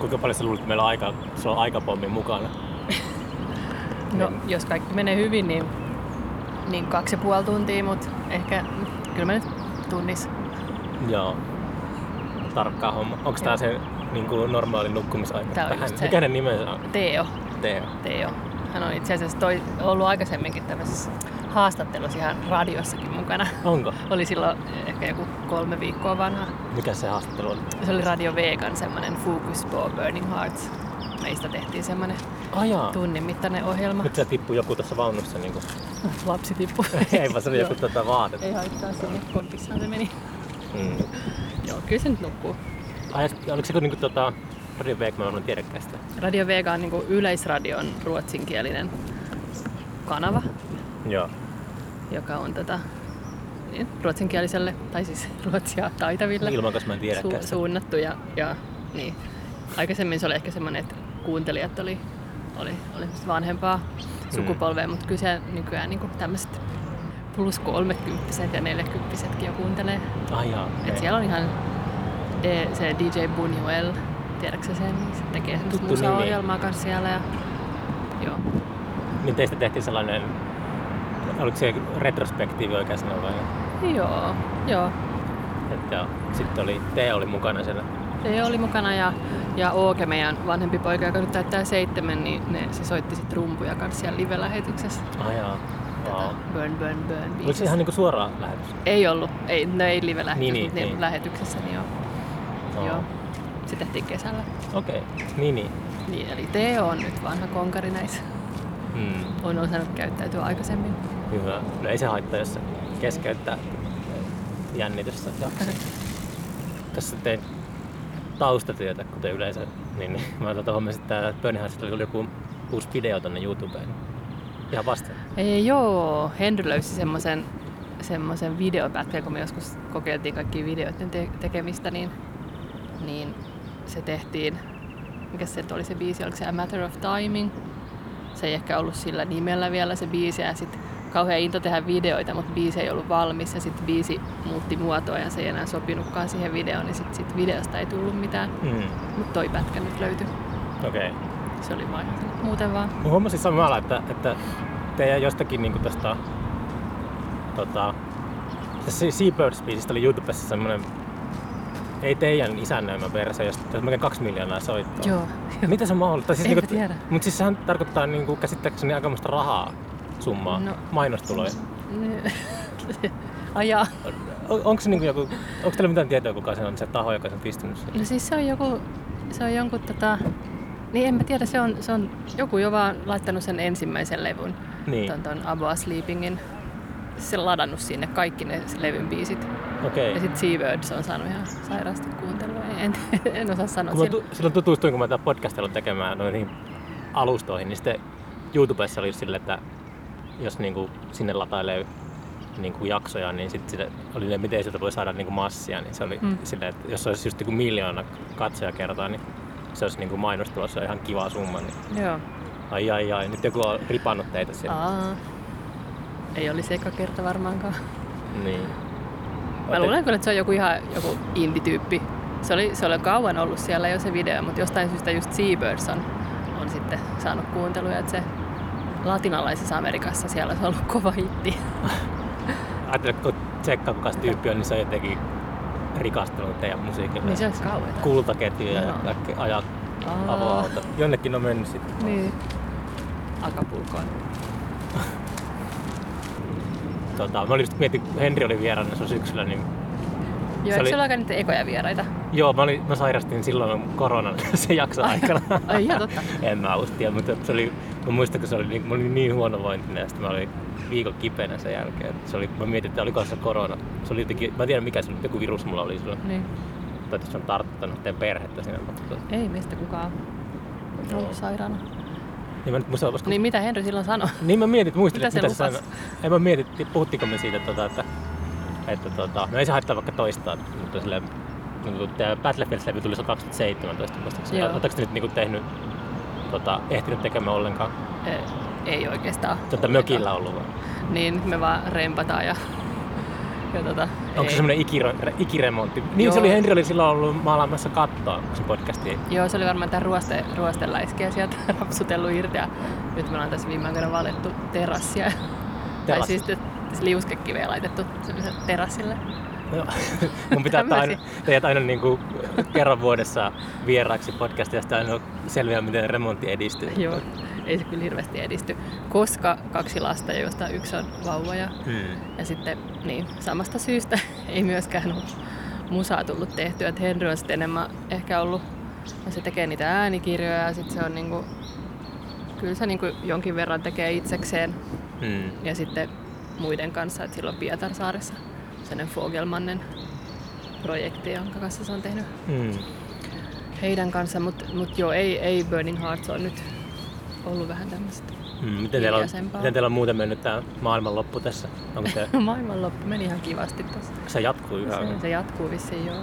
Kuinka paljon sä luulet, että meillä on aika, sulla on aikapommi mukana? No, Niin. jos kaikki menee hyvin, niin, niin kaksi ja puoli tuntia, mutta ehkä kyllä mä nyt tunnis. Joo. Tarkkaa homma. Onko tää se niin kuin normaali nukkumisaika? Tää on Tähän- se. Mikä ne nimensä on? Teo, Teo. Teo. Hän on itse asiassa toi, ollut aikaisemminkin tämmöisessä haastattelussa ihan radiossakin mukana. Onko? Oli silloin ehkä joku kolme viikkoa vanha. Mikä se haastattelu oli? Se oli Radio Vegan semmoinen Focus for Burning Hearts. Meistä tehtiin semmoinen Ajaa. tunnin mittainen ohjelma. Nyt se tippui joku tässä vaunussa. Niin kuin. Lapsi tippui. Ei vaan se oli joku Joo. tota vaate. Ei haittaa sinne, kompissaan se meni. Mm. Joo, kyllä se nyt nukkuu. Ai, oliko se kuin, niin kuin tota, Radio Veikman on tiedäkään sitä? Radio Vega on niin yleisradion ruotsinkielinen kanava, Joo. Joka on tota, niin, ruotsinkieliselle, tai siis ruotsia taitaville Ilman, koska mä en su- suunnattu. Ja, ja niin. Aikaisemmin se oli ehkä semmoinen, että kuuntelijat oli, oli, oli vanhempaa Mm. sukupolvea, mutta kyllä se nykyään niin tämmöiset plus 30 ja 40 jo kuuntelee. Ai jaa. Et siellä on ihan de, se DJ Buñuel, tiedätkö sen? Se tekee semmoista musa-ohjelmaa kanssa siellä. Ja, joo. Niin teistä tehtiin sellainen, oliko se retrospektiivi sanoa vai? Joo, joo. Et, ja sitten oli, Teo oli mukana siellä. Se oli mukana ja, ja Ooke, meidän vanhempi poika, joka nyt täyttää seitsemän, niin ne, se soitti sitten rumpuja kanssa siellä live-lähetyksessä. Ai jaa. Wow. Burn, burn, burn Oliko se ihan niinku suora lähetys? Ei ollut, ei, no ei live-lähetyksessä, Niin, mutta niin, niin. lähetyksessä, niin joo. Joo. joo. Se tehtiin kesällä. Okei, okay. niin niin. Niin, eli Teo on nyt vanha konkari näissä. Mm. On osannut käyttäytyä aikaisemmin. Hyvä. No ei se haittaa, jos se keskeyttää jännitystä. Tässä tein taustatyötä, kuten yleensä, niin, niin mä tuota huomasin, että Burnhouseilla oli joku uusi video tonne YouTubeen. Ihan vasta. Ei, joo, Henry löysi semmoisen semmoisen videopätkän, kun me joskus kokeiltiin kaikkia videoiden te- tekemistä, niin, niin se tehtiin, mikä se oli se biisi, oliko se A Matter of Timing? Se ei ehkä ollut sillä nimellä vielä se biisi ja sitten kauhean into tehdä videoita, mutta biisi ei ollut valmis ja sitten biisi muutti muotoa ja se ei enää sopinutkaan siihen videoon, niin sitten sit videosta ei tullut mitään. Mm. Mutta toi pätkä nyt löytyi. Okei. Okay. Se oli vaan muuten vaan. Mä huomasin samalla, että, että teidän jostakin niinku tosta, tota, se Seabirds-biisistä oli YouTubessa semmonen, ei teidän isännöimä versio, josta on melkein kaksi miljoonaa soittoa. Joo. Mitä se on mahdollista? Siis Eipä tiedä. Mutta siis sehän tarkoittaa niinku käsittääkseni aikamoista rahaa summaa, no. No. mainostuloja. Ajaa. On, onko se niinku joku, onko teillä mitään tietoa, kuka se on se taho, joka sen on pistänyt? No siis se on joku, se on jonkun tota, niin en mä tiedä, se on, se on joku jo vaan laittanut sen ensimmäisen levyn, Niin, ton, ton Sleepingin, se ladannut sinne kaikki ne levyn biisit. okei. Ja sitten Seabirds on saanut ihan sairaasti kuuntelua. En, en osaa sanoa. Kun tu- silloin tutustuin, kun mä tätä podcastia tekemään noihin alustoihin, niin sitten YouTubessa oli sille, että jos niinku sinne latailee niinku jaksoja, niin sitten sille oli ne, miten sieltä voi saada niinku massia, niin se oli mm. Silleen, että jos olisi just niinku miljoona katsojakertaa, niin se olisi niinku mainostulossa ihan kiva summa. Niin Joo. ai ai ai, nyt joku on ripannut teitä siellä. Aa. Ei olisi eka kerta varmaankaan. Niin. Mä Ootte- luulen kyllä, että se on joku ihan joku indie-tyyppi. Se oli, se oli kauan ollut siellä jo se video, mutta jostain syystä just Seabirds on, on sitten saanut kuunteluja, että se latinalaisessa Amerikassa siellä se on ollut kova hitti. Ajattelin, että kun tsekkaa kuka tyyppi on, niin se on jotenkin rikastunut teidän musiikille. niin se olisi kauheeta. Kultaketjuja ja Joo. kaikki ajat Aa, avoauto. Jonnekin on mennyt sitten. Niin. Acapulcoon. Tota, mä olin just mietin, kun Henri oli vieraana sun syksyllä, niin Joo, eikö oli- sulla aika niitä ekoja vieraita? joo, mä, olin, mä sairastin silloin koronan se jakso aikana. Ai ihan totta. en mä ustia, mutta se oli, mä muistan, kun se oli, niin, mä olin niin huonovointinen ja sitten mä olin viikon kipeänä sen jälkeen. Se oli, mä mietin, että oliko se korona. Se oli jotenkin, mä en tiedä mikä se oli, joku virus mulla oli silloin. Niin. Tai se on tarttunut teidän perhettä siinä. Mutta, Ei meistä kukaan ollut sairaana. Niin mä nyt muistan, koska Niin mitä Henry silloin sanoi? Niin mä mietin, että muistelin, Mitä että se mitä se sanoi. En mä mietin, että puhuttiinko me siitä, tota, että, että tota, no ei se haittaa vaikka toistaa, mutta silleen, niin tämä Battlefield-levy tuli se 2017 muistaakseni. Oletteko te nyt niin tehnyt, tota, ehtinyt tekemään ollenkaan? Ei, ei oikeastaan. Tätä mökillä ollut vaan. Niin, me vaan rempataan ja Ja tota, Onko se semmoinen ikiro, ikiremontti? Niin Joo. se oli, Henri oli silloin ollut maalaamassa kattoa, kun se podcasti. Joo, se oli varmaan tämä ruoste, ruosteläiskiä sieltä rapsutellut irti ja nyt me ollaan tässä viime aikoina valettu terassia. Tai Terassi. siis te- liuskekiveä laitettu sellaiselle Joo. Mun pitää ottaa aina, teidät aina niin kuin kerran vuodessa vieraaksi podcastia ja aina selviää, miten remontti edistyy. Joo, ei se kyllä hirveästi edisty, koska kaksi lasta, joista yksi on vauva ja, Hmm. ja sitten niin, samasta syystä ei myöskään ole musaa tullut tehtyä. Että Henry on sitten enemmän ehkä ollut, ja se tekee niitä äänikirjoja ja sitten se on niinku, kyllä se niinku jonkin verran tekee itsekseen Hmm. ja sitten muiden kanssa, että silloin Pietarsaaressa sellainen Fogelmannen projekti, jonka kanssa se on tehnyt Hmm. heidän kanssa, mutta mut joo, ei, ei Burning Hearts on nyt ollut vähän tämmöistä. Hmm. Miten, teillä on, miten teillä on muuten mennyt tämä maailmanloppu tässä? Onko te, Maailmanloppu meni ihan kivasti tossa. se jatkuu yhä? Se, se jatkuu vissiin joo.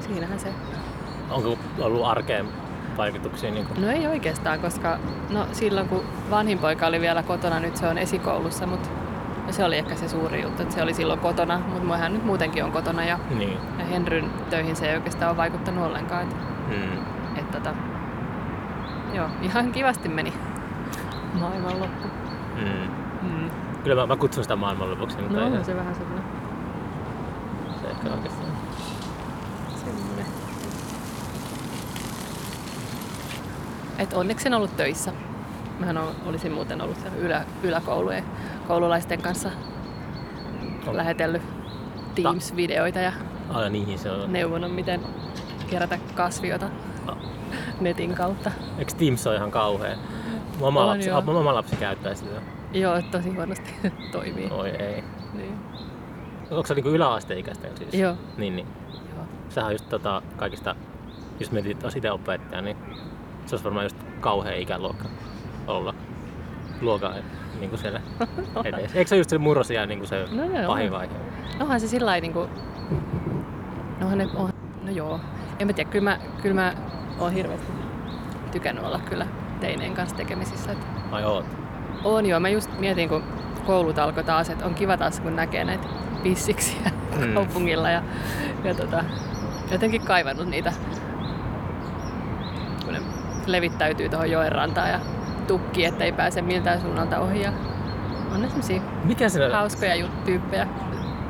Siinähän se. Onko ollut arkeen vaikutuksia? Niin kuin? No ei oikeastaan, koska no, silloin kun vanhin poika oli vielä kotona, nyt se on esikoulussa, mutta no, se oli ehkä se suuri juttu, että se oli silloin kotona, mutta hän nyt muutenkin on kotona ja, Niin. ja Henryn töihin se ei oikeastaan ole vaikuttanut ollenkaan. Että, Hmm. että tota, joo, ihan kivasti meni maailmanloppu. Hmm. Mm. Kyllä mä, mä kutsun sitä maailmanlopuksi, mutta No ei on se, se vähän semmoinen. se ehkä oikeastaan. semmoinen. Et onneksi en ollut töissä. Mähän ol- olisin muuten ollut ylä, yläkoulujen koululaisten kanssa On. lähetellyt Teams-videoita ja Ai niin, se on. neuvonut, miten kerätä kasviota Ah. netin kautta. Eikö Teams ole ihan kauhea? Mun Oma, lapsi, joo. oma lapsi käyttää sitä. Joo, tosi huonosti toimii. Oi ei. Niin. Onko se niinku yläasteikäisten siis? Joo. Niin, niin. Joo. Sehän on just tota, kaikista, jos mietit, itse opettaja, niin se olisi varmaan just kauhea ikäluokka olla luokan niin kuin siellä edessä. Eikö se just se murrosia niin kuin se No joo. pahin vaihe? Onhan se sillä niinku... Nohan ne, on, no joo. En mä tiedä, kyllä mä, kyllä mä oon hirveästi tykännyt olla kyllä teineen kanssa tekemisissä. Et Ai oot? on joo, mä just mietin, kun koulut alkoi taas, että on kiva taas, kun näkee näitä pissiksiä mm. kaupungilla ja, ja tota, jotenkin kaivannut niitä, kun ne levittäytyy tuohon joen rantaan ja tukki, ettei pääse miltään suunnalta ohi. Ja on ne semmosia Mikä se hauskoja jut- tyyppejä.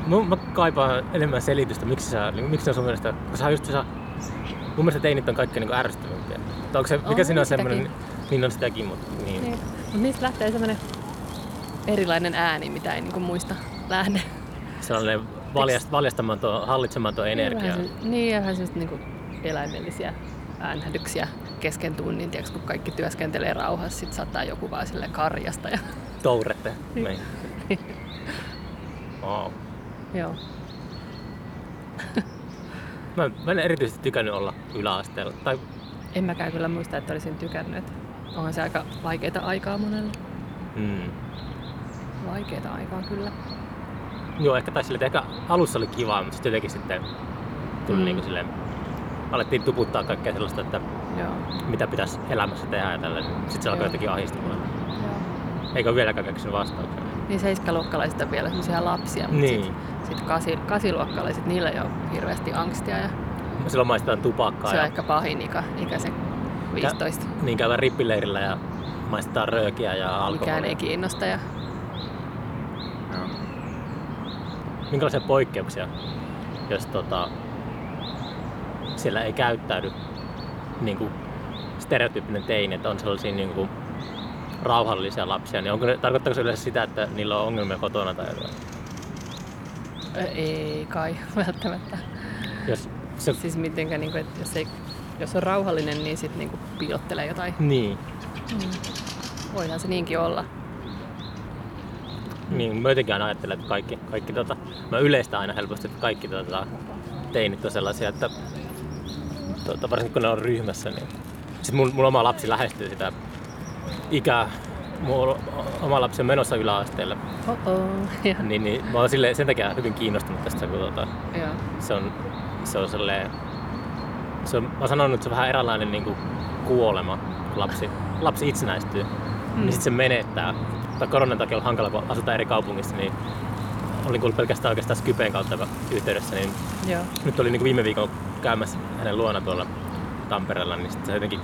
Mä, mä kaipaan enemmän selitystä, miksi, sä, niin, miksi se on sun mielestä, kun sä just sä, mun mielestä teinit on kaikkein niin ärsyttävimpiä. Onko se, mikä On siinä on semmoinen, niin on sitäkin, mutta niin. Niin. Mut niistä lähtee semmoinen erilainen ääni, mitä ei niinku muista lähde. Sellainen valjast, valjastamaton, hallitsematon energia. Niin, vähän semmoista niinku eläimellisiä äänhädyksiä kesken tunnin, tiiäks, kun kaikki työskentelee rauhassa, sit saattaa joku vaan sille karjasta. Ja... Tourette. Niin. Niin. Wow. Joo. Mä, mä en erityisesti tykännyt olla yläasteella. Tai En mäkään kyllä muista, että olisin tykännyt. Onhan se aika vaikeita aikaa monelle. mm, Vaikeita aikaa kyllä. joo, ehkä taisi sille, että ehkä alussa oli kivaa, mutta sitten jotenkin sitten tuli mm. niin kuin silleen, alettiin tuputtaa kaikkea sellaista, että Joo. mitä pitäisi elämässä tehdä ja tällainen. Sitten se alkoi jotenkin. Eikä ole vieläkään keksinyt vastauksia. Niin seiskaluokkalaiset on vielä semmoisia lapsia, mutta Niin. sitten sit kasi, kasiluokkalaiset, niillä ei ole hirveästi angstia ja Silloin maistetaan tupakkaa se on ja ehkä pahin ikä, ikä se 15. niin käydään rippileirillä ja maistetaan röökiä ja Mikään alkoholia. ei kiinnosta. Ja... No. Minkälaisia poikkeuksia, jos tota, siellä ei käyttäydy niin kuin stereotyyppinen teini, että on sellaisia niin kuin rauhallisia lapsia, niin onko ne, tarkoittaako se yleensä sitä, että niillä on ongelmia kotona tai jotain? Ei kai välttämättä. Jos se, Siis mitenkä, niin kuin, että jos, ei, jos on rauhallinen, niin sitten niin piilottelee jotain. niin, Mm. Voihan se niinkin olla. niin mä jotenkin aina ajattelen, että kaikki, kaikki tota, mä yleistän aina helposti, että kaikki tota, teinit on sellaisia, että tota, varsinkin kun ne on ryhmässä, niin sitten mun, mun oma lapsi lähestyy sitä ikää, mun oma lapsi on menossa yläasteelle, Oh-oh. Ja, niin, niin mä oon sille, sen takia hyvin kiinnostunut tästä, kun joo. se on, se on silleen, se on, mä oon sanonut, että se on vähän eräänlainen niin kuin kuolema, lapsi, lapsi itsenäistyy, mm. niin sitten se menettää. Tai koronan takia on hankala, kun asutaan eri kaupungissa, niin olin kuullut pelkästään oikeastaan Skypeen kautta yhteydessä, niin Joo. nyt oli niin viime viikolla käymässä hänen luona tuolla Tampereella, niin se jotenkin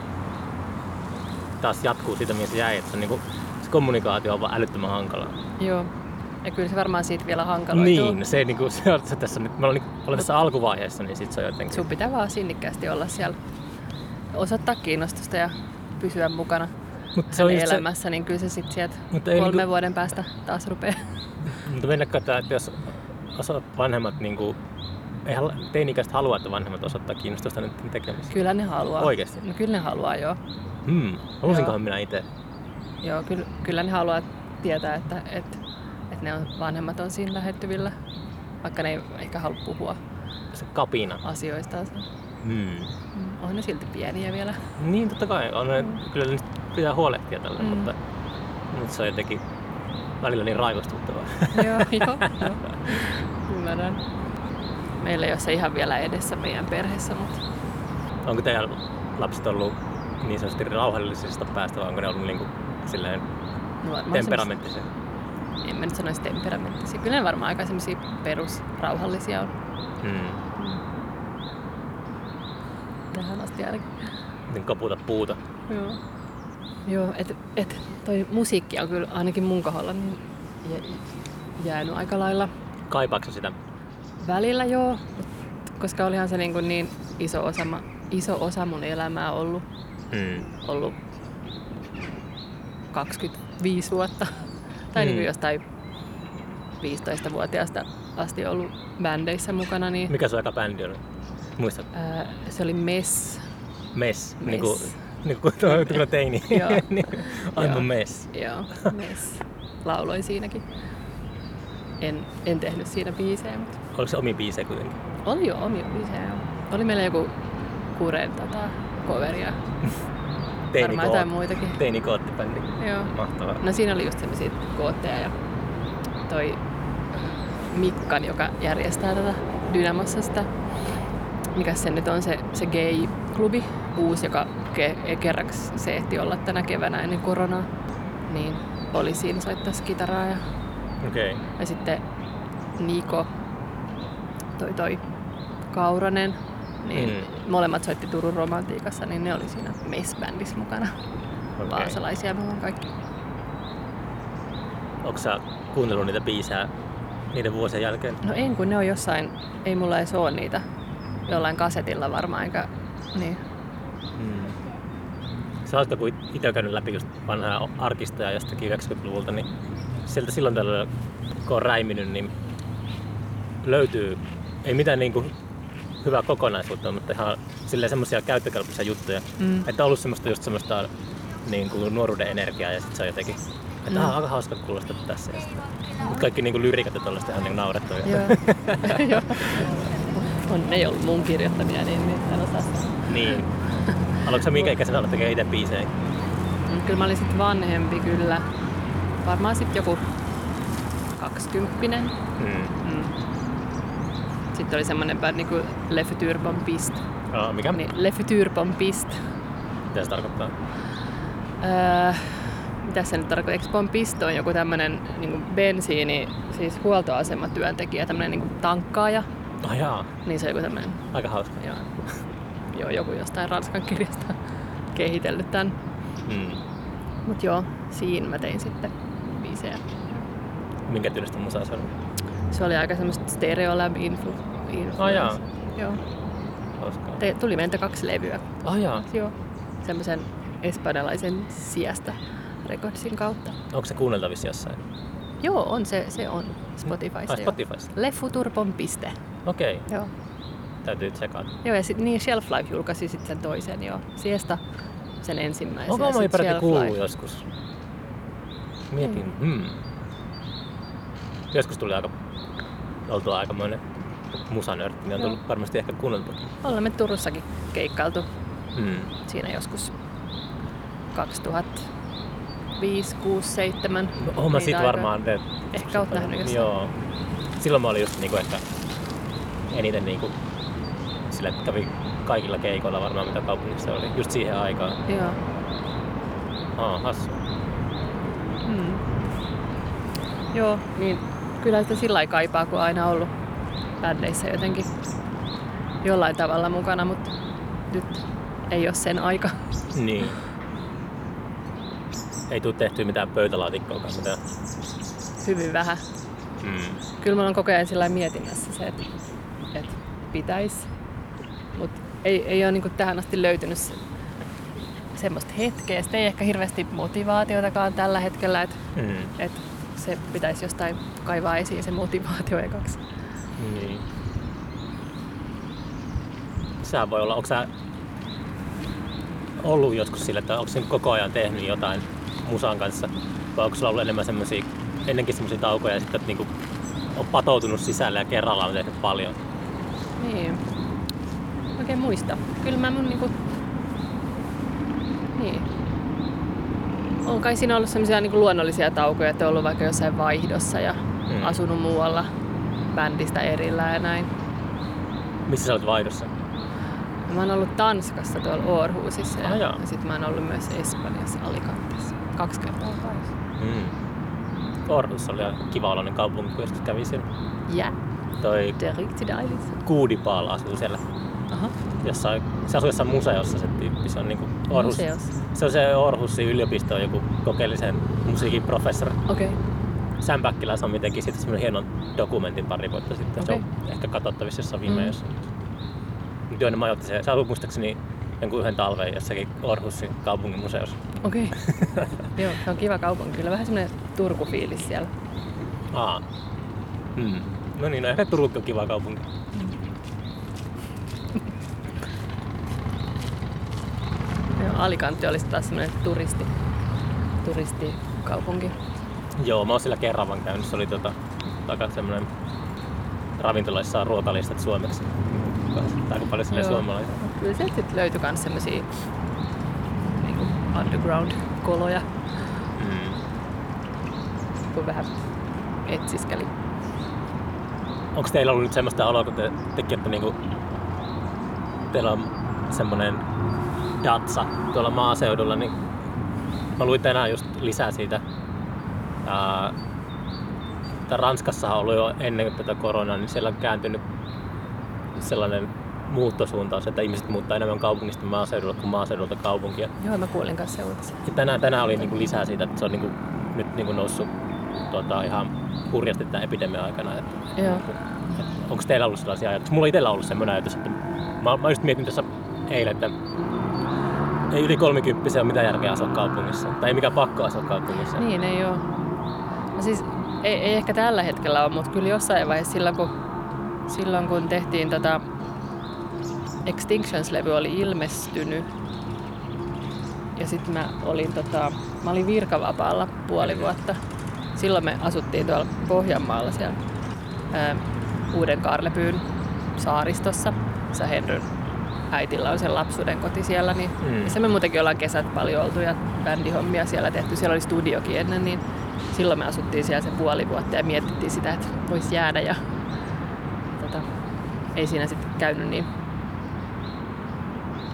taas jatkuu siitä, mihin se jäi, että se, on niin kuin, se kommunikaatio on vaan älyttömän hankalaa. Joo. Ja kyllä se varmaan siitä vielä hankaloituu. Niin, se, niin kuin, se on se tässä nyt, mä olen, olen tässä alkuvaiheessa, niin sit se on jotenkin... Sun pitää vaan sinnikkäästi olla siellä, osoittaa kiinnostusta ja pysyä mukana Mutta se on just se, elämässä, niin kyllä se sitten sieltä kolmen niinku- vuoden päästä taas rupeaa. mutta mennäkö, että jos vanhemmat niin kuin, eihän teini-ikäiset halua, että vanhemmat osoittaa kiinnostusta niiden tekemiseen. Kyllä ne haluaa. Oikeesti? No kyllä ne haluaa, joo. Hmm. Halusinkohan Joo. minä itse? Joo, kyllä, kyllä ne haluaa tietää, että, että, että ne on, vanhemmat on siinä lähettyvillä, vaikka ne ei ehkä halua puhua Se kapina. asioista. Hmm. Mm, On ne silti pieniä vielä. Niin, totta kai. On, ne, Kyllä niistä pitää huolehtia tällä, Mm. mutta, mutta se on jotenkin välillä niin raivostuttavaa. joo, joo, joo. Ymmärrän. Meillä ei ole se ihan vielä edessä meidän perheessä, mutta Onko teidän lapset ollut niin sanotusti rauhallisesta päästä vai onko ne ollut niin kuin, silleen no temperamenttisia? semmosia- En mä nyt sanoisi temperamenttisia. Kyllä ne varmaan aika semmoisia perusrauhallisia on. Hmm. Tähän asti ainakin. Niin koputa puuta. Joo. Joo, et, et toi musiikki on kyllä ainakin mun kohdalla niin jä- jäänyt aika lailla Kaipaatko sä sitä? Välillä joo, koska olihan se niin, kuin niin iso, osa, iso osa mun elämää ollut, Hmm. ollut 25 vuotta. tai Mm. niin kuin jostain 15-vuotiaasta asti ollut bändeissä mukana, niin Mikä sun eka bändi oli? Muistat? ää, se oli Mess. Mess. Mess. Niin kuin, niin kuin tuo teini. Joo. I'm a mess. Joo, Mess. Lauloin siinäkin. En, en tehnyt siinä biisejä, mutta Oliko se omi biisejä kuitenkin? oli jo omia biisejä. joo. Oli meillä joku Kuren tota, coveria. Varmaan jotain muitakin. Teini koottibändi. Joo. Mahtavaa. No siinä oli just sellaisia kootteja ja toi Mikkan, joka järjestää tätä Dynamossa sitä, mikä se nyt on se, se gay-klubi, uusi, joka ke- kerraksi se ehti olla tänä keväänä ennen koronaa, niin oli siinä soittaa kitaraa ja, Okei. Okay. ja sitten Niko, toi toi Kauranen, niin Mm. molemmat soitti Turun romantiikassa, niin ne oli siinä Mess-bändissä mukana. Okei. Vaasalaisia me ollaan kaikki. Onko sä kuunnellut niitä biisejä niiden vuosien jälkeen? No en, kun ne on jossain, ei mulla edes ole niitä jollain kasetilla varmaan, eikä niin. Mm. Sä oletko, kun itse on käynyt läpi just vanhaa arkistoja jostakin 90-luvulta, niin sieltä silloin tällöin, kun on räiminyt, niin löytyy, ei mitään niin kuin hyvää kokonaisuutta, mutta ihan silleen semmoisia käyttökelpoisia juttuja. Mm. Että on ollut semmoista just semmoista niin kuin nuoruuden energiaa ja sitten se on jotenkin, että Mm. aika hauska kuulostaa tässä. Ja sitten, mutta kaikki niin kuin lyriikat ja tollaista ihan niin naurettavia. Joo. On, ne ei ollut mun kirjoittamia, niin nyt en osaa niin. Haluatko sä minkä ikäisenä olla tekemään itse biisejä? Mm, Kyllä mä olin sit vanhempi kyllä. Varmaan sit joku kaksikymppinen. Mm. Sitten oli semmonen bändi kuin Le Futur Bombist. Oh, mikä? Niin, Le Futur Bombist. Mitä se tarkoittaa? Öö, mitä se nyt tarkoittaa? Eikö Pompisto on joku tämmönen niin bensiini, siis huoltoasematyöntekijä, tämmönen niin tankkaaja. Oh jaa, Niin se on joku tämmönen, aika hauska. joo, joo, joku jostain Ranskan kirjasta kehitellyt tän. Mm. Mut joo, siinä mä tein sitten biisejä. Minkä tyylistä musaa se on? Se oli aika semmoista Stereolab influ, influence. Ah. Joo. Hauskaa. Te, tuli meiltä kaksi levyä. Oh jaa. Joo. Semmoisen espanjalaisen sijasta Recordsin kautta. Onko se kuunneltavissa jossain? Joo, on se, se on Spotifyssa. Ai joo. Spotifyssa. Lefuturpon.piste. Okei, okay. Joo. täytyy tsekata. Joo, ja sitten niin Shelf Life julkaisi sitten sen toisen jo. Siesta sen ensimmäisen. Onko mä sit peräti kuullut joskus? Mietin. Hmm. Joskus tuli aika, oltua aikamoinen musanörtti, niin on tullut varmasti ehkä kuunneltua. Olemme Turussakin keikkailtu Hmm. siinä joskus 2005, 6, 7. No, oon mä sit varmaan... Ne, Ehkä oot nähnyt jossain. Joo. Silloin mä olin just niinku ehkä eniten niinku sillä, että kävi kaikilla keikoilla varmaan mitä kaupungissa oli. Just siihen aikaan. Joo. Aa, hassu. Mm. Joo, niin kyllä sitä sillä lailla kaipaa, kun aina ollut bändeissä jotenkin jollain tavalla mukana, mutta nyt ei ole sen aika. Niin. Ei tule tehty mitään pöytälaatikkoakaan, mitään. Hyvin vähän. Mm. Kyllä mä oon koko ajan sillä mietinnässä se, että, että pitäisi. Mutta ei, ei ole niin tähän asti löytynyt se, semmoista hetkeä. Sitten ei ehkä hirveästi motivaatiotakaan tällä hetkellä, että Mm. että se pitäisi jostain kaivaa esiin se motivaatio ekaksi. Niin. Sehän voi olla, onko sä ollut joskus sillä, että onko sä koko ajan tehnyt jotain musan kanssa? Vai onko sulla ollut enemmän semmosia, ennenkin semmosia taukoja ja sitten niinku on patoutunut sisälle ja kerralla on tehnyt paljon? Niin. Oikein muista. Kyllä mä mun niinku... Niin. On kai siinä ollut semmoisia niinku luonnollisia taukoja, että on ollut vaikka jossain vaihdossa ja mm. asunut muualla bändistä erillään ja näin. Missä sä olet vaihdossa? Ja mä oon ollut Tanskassa tuolla Århusissa ja, Ah, joo. ja sitten mä oon ollut myös Espanjassa Alicantessa. Kaksi kertaa vaihdossa. Mm. Orhus oli ihan kiva kaupunki, kun joskus kävi siellä. Ja, Toi det är riktigt dejligt. Kuudipaal asuu siellä. Aha, Jossain, se asuu jossain museossa se tyyppi. Se on niinku Orhus, museossa. se on se Orhusin yliopisto on joku kokeellisen musiikin professori. Okei. Okay. Sam Backilas on mitenkin sitten semmoinen hienon dokumentin pari vuotta sitten. Se on ehkä katsottavissa jossain viime Mm. ne majoitti se. Se asui muistaakseni jonkun yhden talven jossakin Orhusin kaupungin museossa. Okei. Okay. Joo, se on kiva kaupunki. Kyllä vähän semmoinen Turku-fiilis siellä. Aa. Hmm. No niin, no ehkä Turku on kiva kaupunki. Joo, Alicante olisi taas semmoinen turisti, turistikaupunki. Joo, mä oon siellä kerran vaan käynyt. Se oli tota, aika semmoinen ravintoloissa on ruokalistat suomeksi. Aika paljon sinne suomalaisia. Kyllä sieltä sit löytyi myös semmoisia niinku underground-koloja, Mm. kun vähän etsiskeli. Onko teillä ollut nyt semmoista oloa, kun te tekin, että niinku, teillä on semmoinen datsa tuolla maaseudulla, niin mä luin tänään just lisää siitä. Ää, että Ranskassa on ollut jo ennen tätä koronaa, niin siellä on kääntynyt sellainen muuttosuuntaus, että ihmiset muuttaa enemmän kaupungista maaseudulle kuin maaseudulta kaupunkia. Joo, mä kuulin kanssa. Ja tänään, tänään oli niinku lisää siitä, että se on niinku, nyt niinku noussut tota, ihan hurjasti tämän epidemian aikana. Että Joo. Onko teillä ollut sellaisia ajatuksia? Mulla itsellä on ollut semmoinen ajatus, että mä, mä just mietin tässä eilen, että ei yli 30 ole mitään järkeä asua kaupungissa. Tai ei mikään pakko asua kaupungissa. Niin, ei oo. No siis, ei, ei ehkä tällä hetkellä ole, mutta kyllä jossain vaiheessa silloin, kun, silloin kun tehtiin tota Extinctions-levy oli ilmestynyt, ja sitten mä olin, tota, mä olin virkavapaalla puoli vuotta. Silloin me asuttiin tuolla Pohjanmaalla siellä ää, Uuden Karlepyyn saaristossa. Sä Henryn äitillä on sen lapsuuden koti siellä, niin Mm. mm. se me muutenkin ollaan kesät paljon oltu ja bändihommia siellä tehty. Siellä oli studiokin ennen, niin silloin me asuttiin siellä se puoli vuotta ja mietittiin sitä, että voisi jäädä ja tota, ei siinä sitten käynyt niin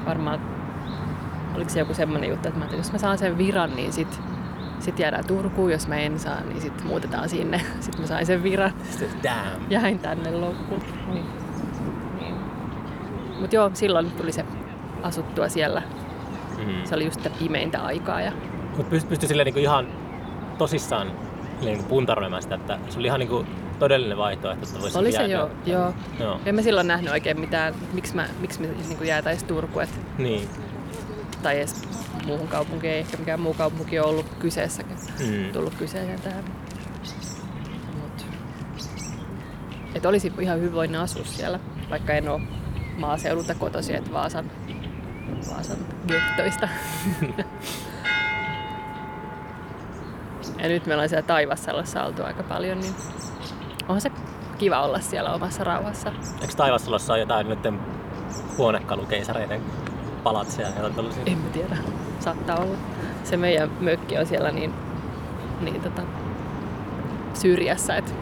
varmaan oliko se joku semmoinen juttu, että, mä, että jos mä saan sen viran, niin sit, sit jäädään Turkuun, jos mä en saa, niin sit muutetaan sinne. Sitten mä sain sen viran, Damn. jäin tänne loppuun. Niin. Niin. Mutta joo, silloin tuli se asuttua siellä. Mm. Se oli just sitä pimeintä aikaa. Ja... Mutta pystyi pysty silleen niinku ihan tosissaan niinku puntaroimaan sitä, että se oli ihan niinku todellinen vaihtoehto, että voisi Oli se joo, joo. joo. En mä silloin nähnyt oikein mitään, miksi, mä, miksi me niin jäätäisiin Turkuun, et, Niin. tai edes muuhun kaupunkiin. Ei ehkä mikään muu kaupunki ole ollut kyseessäkin, Mm. tullut kyseeseen tähän. Mut. Et olisi ihan hyvin asua siellä, vaikka en ole maaseudulta kotoisin, että Vaasan, Vaasan gettoista. ja nyt me ollaan siellä Taivassalossa oltu aika paljon, niin on se kiva olla siellä omassa rauhassa. Eikö Taivassalossa ole jotain niiden huonekalukeisareiden palatseja? On. En mä tiedä, saattaa olla. Se meidän mökki on siellä niin, niin tota, syrjässä, että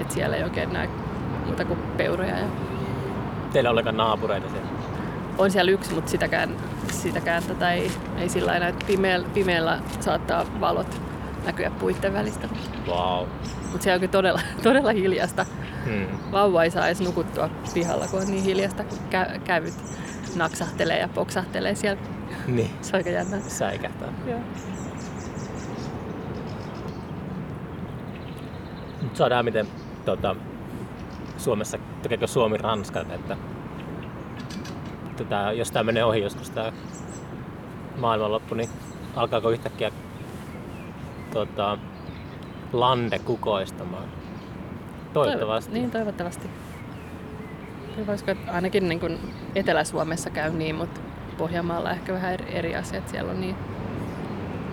et siellä ei oikein näe muuta kuin peuroja. Ja Teillä on ollenkaan naapureita siellä. on siellä yksi, mutta sitäkään, sitäkään tätä ei, ei sillä lailla, että pimeällä, pimeällä saattaa valot näkyä puitten välistä. Wow. Mutta se on kyllä todella, todella hiljasta. Hmm. Vauva ei saa edes nukuttua pihalla, kun on niin hiljasta, kun kä- kävyt naksahtelee ja poksahtelee siellä. Niin, Se on aika jännä. säikähtää. Joo. Nyt saadaan miten tota, Suomessa, tekeekö Suomi Ranskan, että tätä, jos tämä menee ohi joskus tämä maailmanloppu, niin alkaako yhtäkkiä tota, lande kukoistamaan? Toivottavasti. Toiv- niin, toivottavasti. Toivoisiko, että ainakin niin kuin Etelä-Suomessa käy niin, mutta Pohjanmaalla ehkä vähän eri, eri asia, että siellä on niin,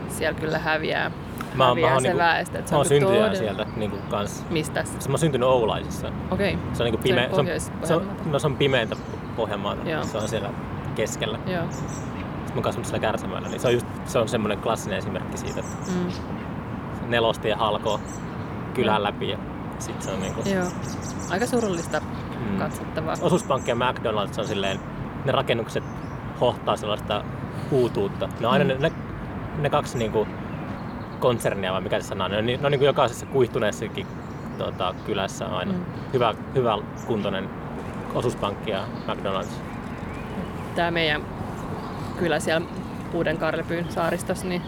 siellä kyllä häviää, Mä häviää mä oon se niinku- väestö. Että se Mä oon syntyjä todella- sieltä niin kuin kans. Mistä? Siis Mä oon syntynyt Oulaisissa. Okei, Se on, niin Se on pime- se on, se on, no, se on pimeintä Pohjanmaata. Joo. Se on siellä keskellä. joo. Sitten mä oon kasvanut siellä kärsämällä, niin se on, just, se on semmoinen klassinen esimerkki siitä, että Mm. Nelostie halkoo kylän läpi ja sit se on niinku... Joo. Aika surullista Mm. katsottavaa. Osuuspankki ja McDonald's on silleen, ne rakennukset hohtaa sellaista uutuutta. Ne on aina Mm. ne, ne, ne kaksi niinku konsernia vai mikä se sana on, ne on, ne on niinku jokaisessa kuihtuneessakin tota, kylässä on aina Mm. hyvä, hyvä kuntoinen osuuspankki ja McDonald's. Tämä meidän kylä siellä Uuden Karlepyyn saaristossa, niin,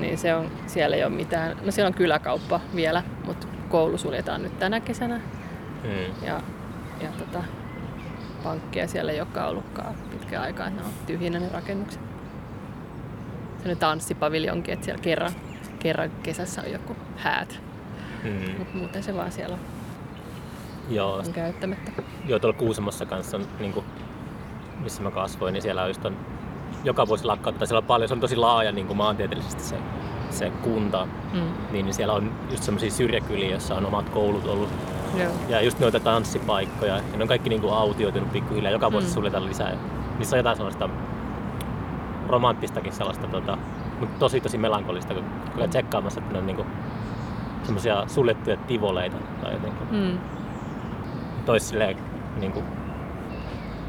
niin se on, siellä ei ole mitään. No siellä on kyläkauppa vielä, mutta koulu suljetaan nyt tänä kesänä. Mm. Ja, ja tota, pankkeja siellä ei olekaan ollutkaan pitkään aikaa, ne on tyhjinä ne rakennukset. Se nyt tanssipaviljonkin, että siellä kerran, kerran kesässä on joku häät, Mm. mutta muuten se vaan siellä Joo, on käyttämättä. Joo, tuolla Kuusamossa kanssa, on, niin kuin, missä mä kasvoin, niin siellä on just on, joka vuosi lakkauttaa. Siellä on paljon, se on tosi laaja niin kuin maantieteellisesti se, se kunta. Mm. Niin, niin siellä on just semmoisia syrjäkyliä, joissa on omat koulut ollut. Joo. Ja just noita tanssipaikkoja. Ja ne on kaikki niin kuin autioitunut pikkuhiljaa. Joka vuosi Mm. suljetaan lisää. Niissä on jotain sellaista romanttistakin sellaista, tota, mutta tosi tosi melankolista, kun kyllä Mm. tsekkaamassa, että ne on niin semmoisia suljettuja tivoleita tai jotenkin Mm. tois silleen niin kuin,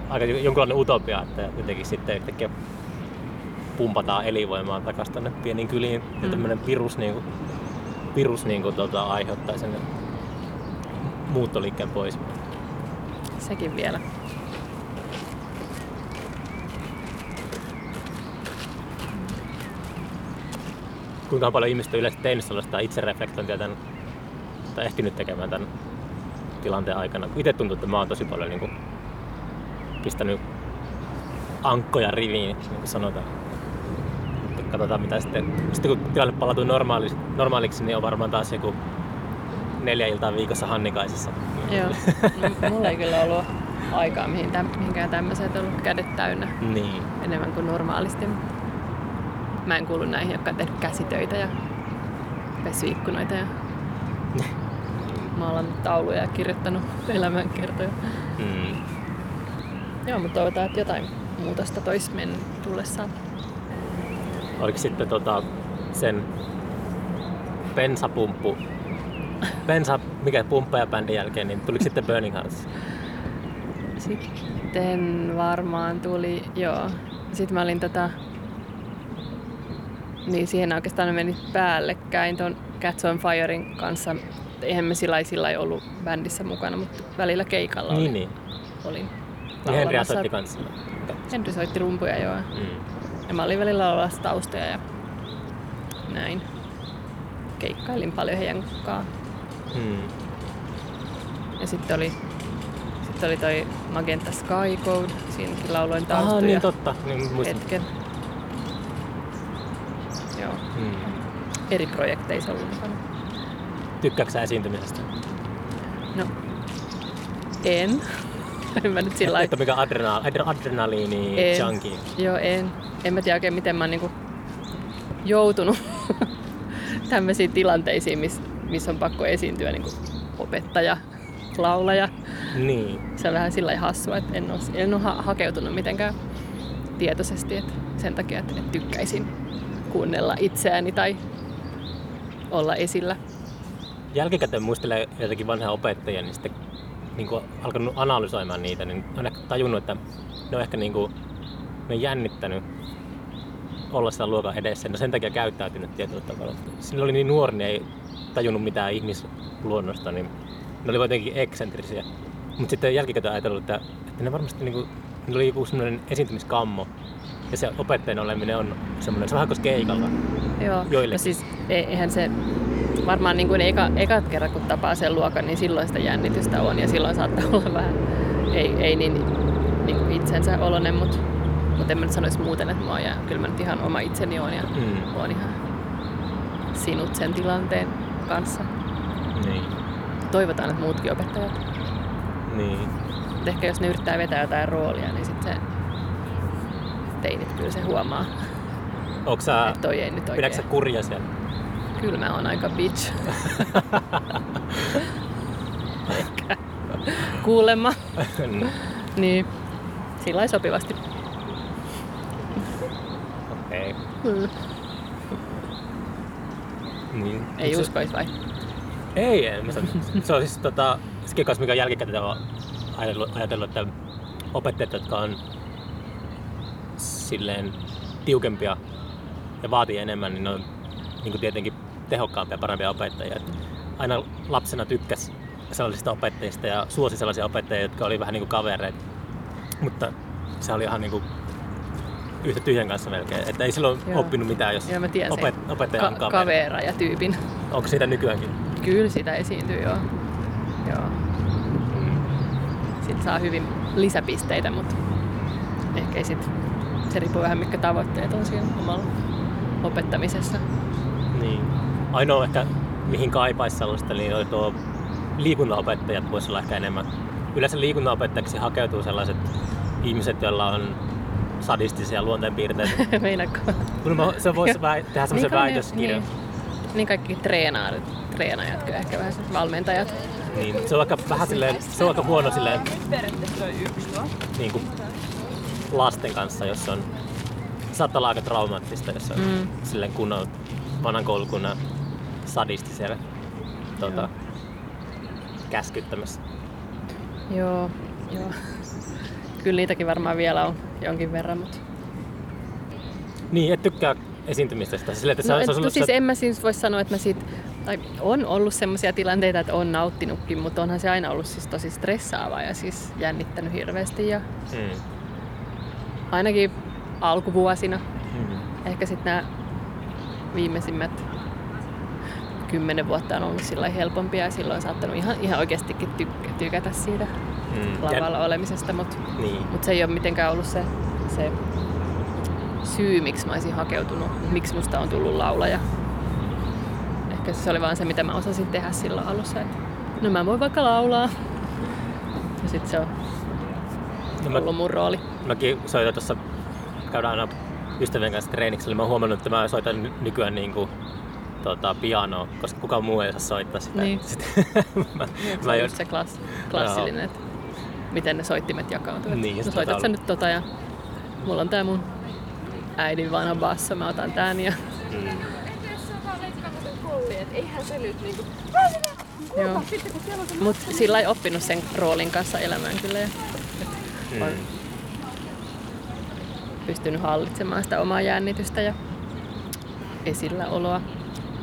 aika jonkinlainen utopia, että jotenkin sitten yhtäkkiä pumpataan elinvoimaa takaisin tänne pieniin kyliin ja Mm. tämmöinen virus, niin kuin, virus niin kuin, tota, aiheuttaa sen muuttoliikkeen pois. Sekin vielä. Kuinka paljon ihmiset on yleensä tehnyt sellaista itsereflektointia tämän, tai ehtinyt tekemään tämän tilanteen aikana. Itse tuntuu, että mä oon tosi paljon niin kuin, pistänyt ankkoja riviin, niin kuin sanotaan. Katsotaan mitä sitten, sitten kun tilanne palautuu normaaliksi, normaaliksi, niin on varmaan taas joku neljä iltaa viikossa Hannikaisessa. Joo. No, mulla ei kyllä ollut aikaa mihin täm, mihinkään tämmöiseen, on ollut kädet täynnä Niin. enemmän kuin normaalisti. Mä en kuulu näihin, jotka on tehnyt käsitöitä ja pessyt ikkunoita ja maalannut tauluja ja kirjoittanut elämänkertoja. Mm. Joo, mutta toivotaan, että jotain muutosta tois men tullessaan. Oliko sitten tota, sen bensapumppu, bensa, mikä pumppajabändin jälkeen, niin tuliko sitten Burning Hearts? Sitten varmaan tuli, joo. Sitten mä olin tota, niin siihen oikeastaan meni päällekkäin ton Cats on Firein kanssa. Eihän me sillä, sillä ollut bändissä mukana, mutta välillä keikalla Niin, oli, niin. olin Niin Henri soitti kanssa. Henry soitti rumpuja joo. Mm. Ja mä olin välillä laulamassa taustoja ja näin. Keikkailin paljon heidän kanssaan. Mm. Ja sitten oli, sitten oli toi Magenta Sky Code. Siinäkin lauloin Ah, taustoja niin totta. Niin, muistan. hetken. Joo. Mm. Eri projekteissa ollut mukana. Tykkääksä sä esiintymisestä? No, en. en mä nyt sillä lailla- Että mikä adrenal, adre- adrenaliini En. junkie. Joo, en. En mä tiedä oikein, miten mä oon niinku joutunut tämmöisiin tilanteisiin, missä miss on pakko esiintyä niinku opettaja, laulaja. Niin. Se on vähän sillä hassua, että en ole, en ole ha- hakeutunut mitenkään tietoisesti, että sen takia, että, että tykkäisin kuunnella itseäni tai olla esillä. Jälkikäteen muistelee jotakin vanhaa opettajia, niin sitten niin kuin alkanut analysoimaan niitä, niin on ehkä tajunnut, että ne on ehkä niin kuin, ne on jännittänyt olla siellä luokan edessä. No sen takia käyttäytynyt tietyllä tavalla. Sillä oli niin nuori, niin ei tajunnut mitään ihmisluonnosta, niin ne oli jotenkin eksentrisiä. Mutta sitten jälkikäteen ajatellut, että, että ne varmasti niinku, ne oli joku semmoinen esiintymiskammo. Ja se opettajan oleminen on semmoinen, se on vähän kuin keikalla. Joo, Joillekin. no siis e- eihän se varmaan niin kuin eka, ekat kerran kun tapaa sen luokan, niin silloin sitä jännitystä on ja silloin saattaa olla vähän, ei, ei niin, niin kuin itsensä oloinen, mutta mut en mä nyt sanoisi muuten, että mä oon ja kyllä mä nyt ihan oma itseni on ja Mm. oon ihan sinut sen tilanteen kanssa. Niin. Toivotaan, että muutkin opettajat. Niin. Mut ehkä jos ne yrittää vetää jotain roolia, niin sitten se teinit kyllä se huomaa, Onko sä, toi ei nyt pidätkö sä kurja siellä? Kyllä mä oon aika bitch. Kuulemma. No, Niin. Sillä sopivasti. Okei. Mm. Niin. Ei Se- uskois vai? Ei, en. Mä sanon, se on siis tota, sekin kanssa, mikä jälkikäteen on ajatellut, ajatellut, että opettajat, jotka on silleen tiukempia ja vaatii enemmän, niin ne on niin kuin tietenkin tehokkaampia ja parempia opettajia. Et aina lapsena tykkäs sellaisista opettajista ja suosi sellaisia opettajia, jotka oli vähän niin kuin kavereita. Mutta se oli ihan niin kuin yhtä tyhjän kanssa melkein. Että ei silloin Joo. oppinut mitään, jos Joo, mä tiedän opet- opettaja on Ka- kaveri. kavera ja tyypin. Onko siitä nykyäänkin? Kyllä sitä esiintyy, joo. joo. Sitten saa hyvin lisäpisteitä, mutta ehkä ei sit, se riippuu vähän mitkä tavoitteet on siinä omalla opettamisessa. Niin. Ainoa ehkä, mihin kaipaisi sellaista, niin oli tuo liikunnanopettajat voisi olla ehkä enemmän. Yleensä liikunnanopettajaksi hakeutuu sellaiset ihmiset, joilla on sadistisia luonteenpiirteitä. Meinaatko? Kun mä, se voisi väi- tehdä semmoisen ne- väitöskirjan. Niin, niin kaikki treenaarit, treenaajat, ehkä vähän valmentajat. Niin. Se on aika vähän silleen, se on aika huono silleen, niin kuin lasten kanssa, jos on saattaa olla aika traumaattista, jos on Mm. silleen kunnon vanhan koulukunnan sadisti siellä tuota, Joo. käskyttämässä. Joo, joo. Kyllä niitäkin varmaan vielä on jonkin verran, mutta... Niin, et tykkää esiintymisestä. Silleen, että No, se, et, no, ollut siis se, en mä siis voi sanoa, että mä siitä, tai on ollut semmoisia tilanteita, että on nauttinutkin, mutta onhan se aina ollut siis tosi stressaavaa ja siis jännittänyt hirveästi. Ja mm, ainakin alkuvuosina, mm, ehkä sitten nämä viimeisimmät kymmenen vuotta on ollut sillä helpompia ja silloin on saattanut ihan, ihan oikeastikin tykätä siitä mm. lavalla olemisesta, mutta Niin. Mutta se ei ole mitenkään ollut se, se syy, miksi mä olisin hakeutunut, miksi musta on tullut laulaja. Ehkä se oli vaan se, mitä mä osasin tehdä silloin alussa. Että no mä voin vaikka laulaa. Ja sitten se on No, mä, ollut mun rooli. mäkin soitan tuossa, käydään aina ystävien kanssa treeniksellä. Mä oon huomannut, että mä soitan ny- nykyään niin kuin, tota, pianoa, koska kukaan muu ei osaa soittaa sitä. Niin. Sitten, mä, Se mä on jo, just se klass, klassillinen, että miten ne soittimet jakautuvat. Niin, no soitat tota sä nyt tota ja mulla on tää mun äidin vanha basso, mä otan tän ja mm, Eihän se nyt niinku... Joo. Mut sillä ei oppinut sen roolin kanssa elämään kyllä ja mm, on pystynyt hallitsemaan sitä omaa jännitystä ja esilläoloa.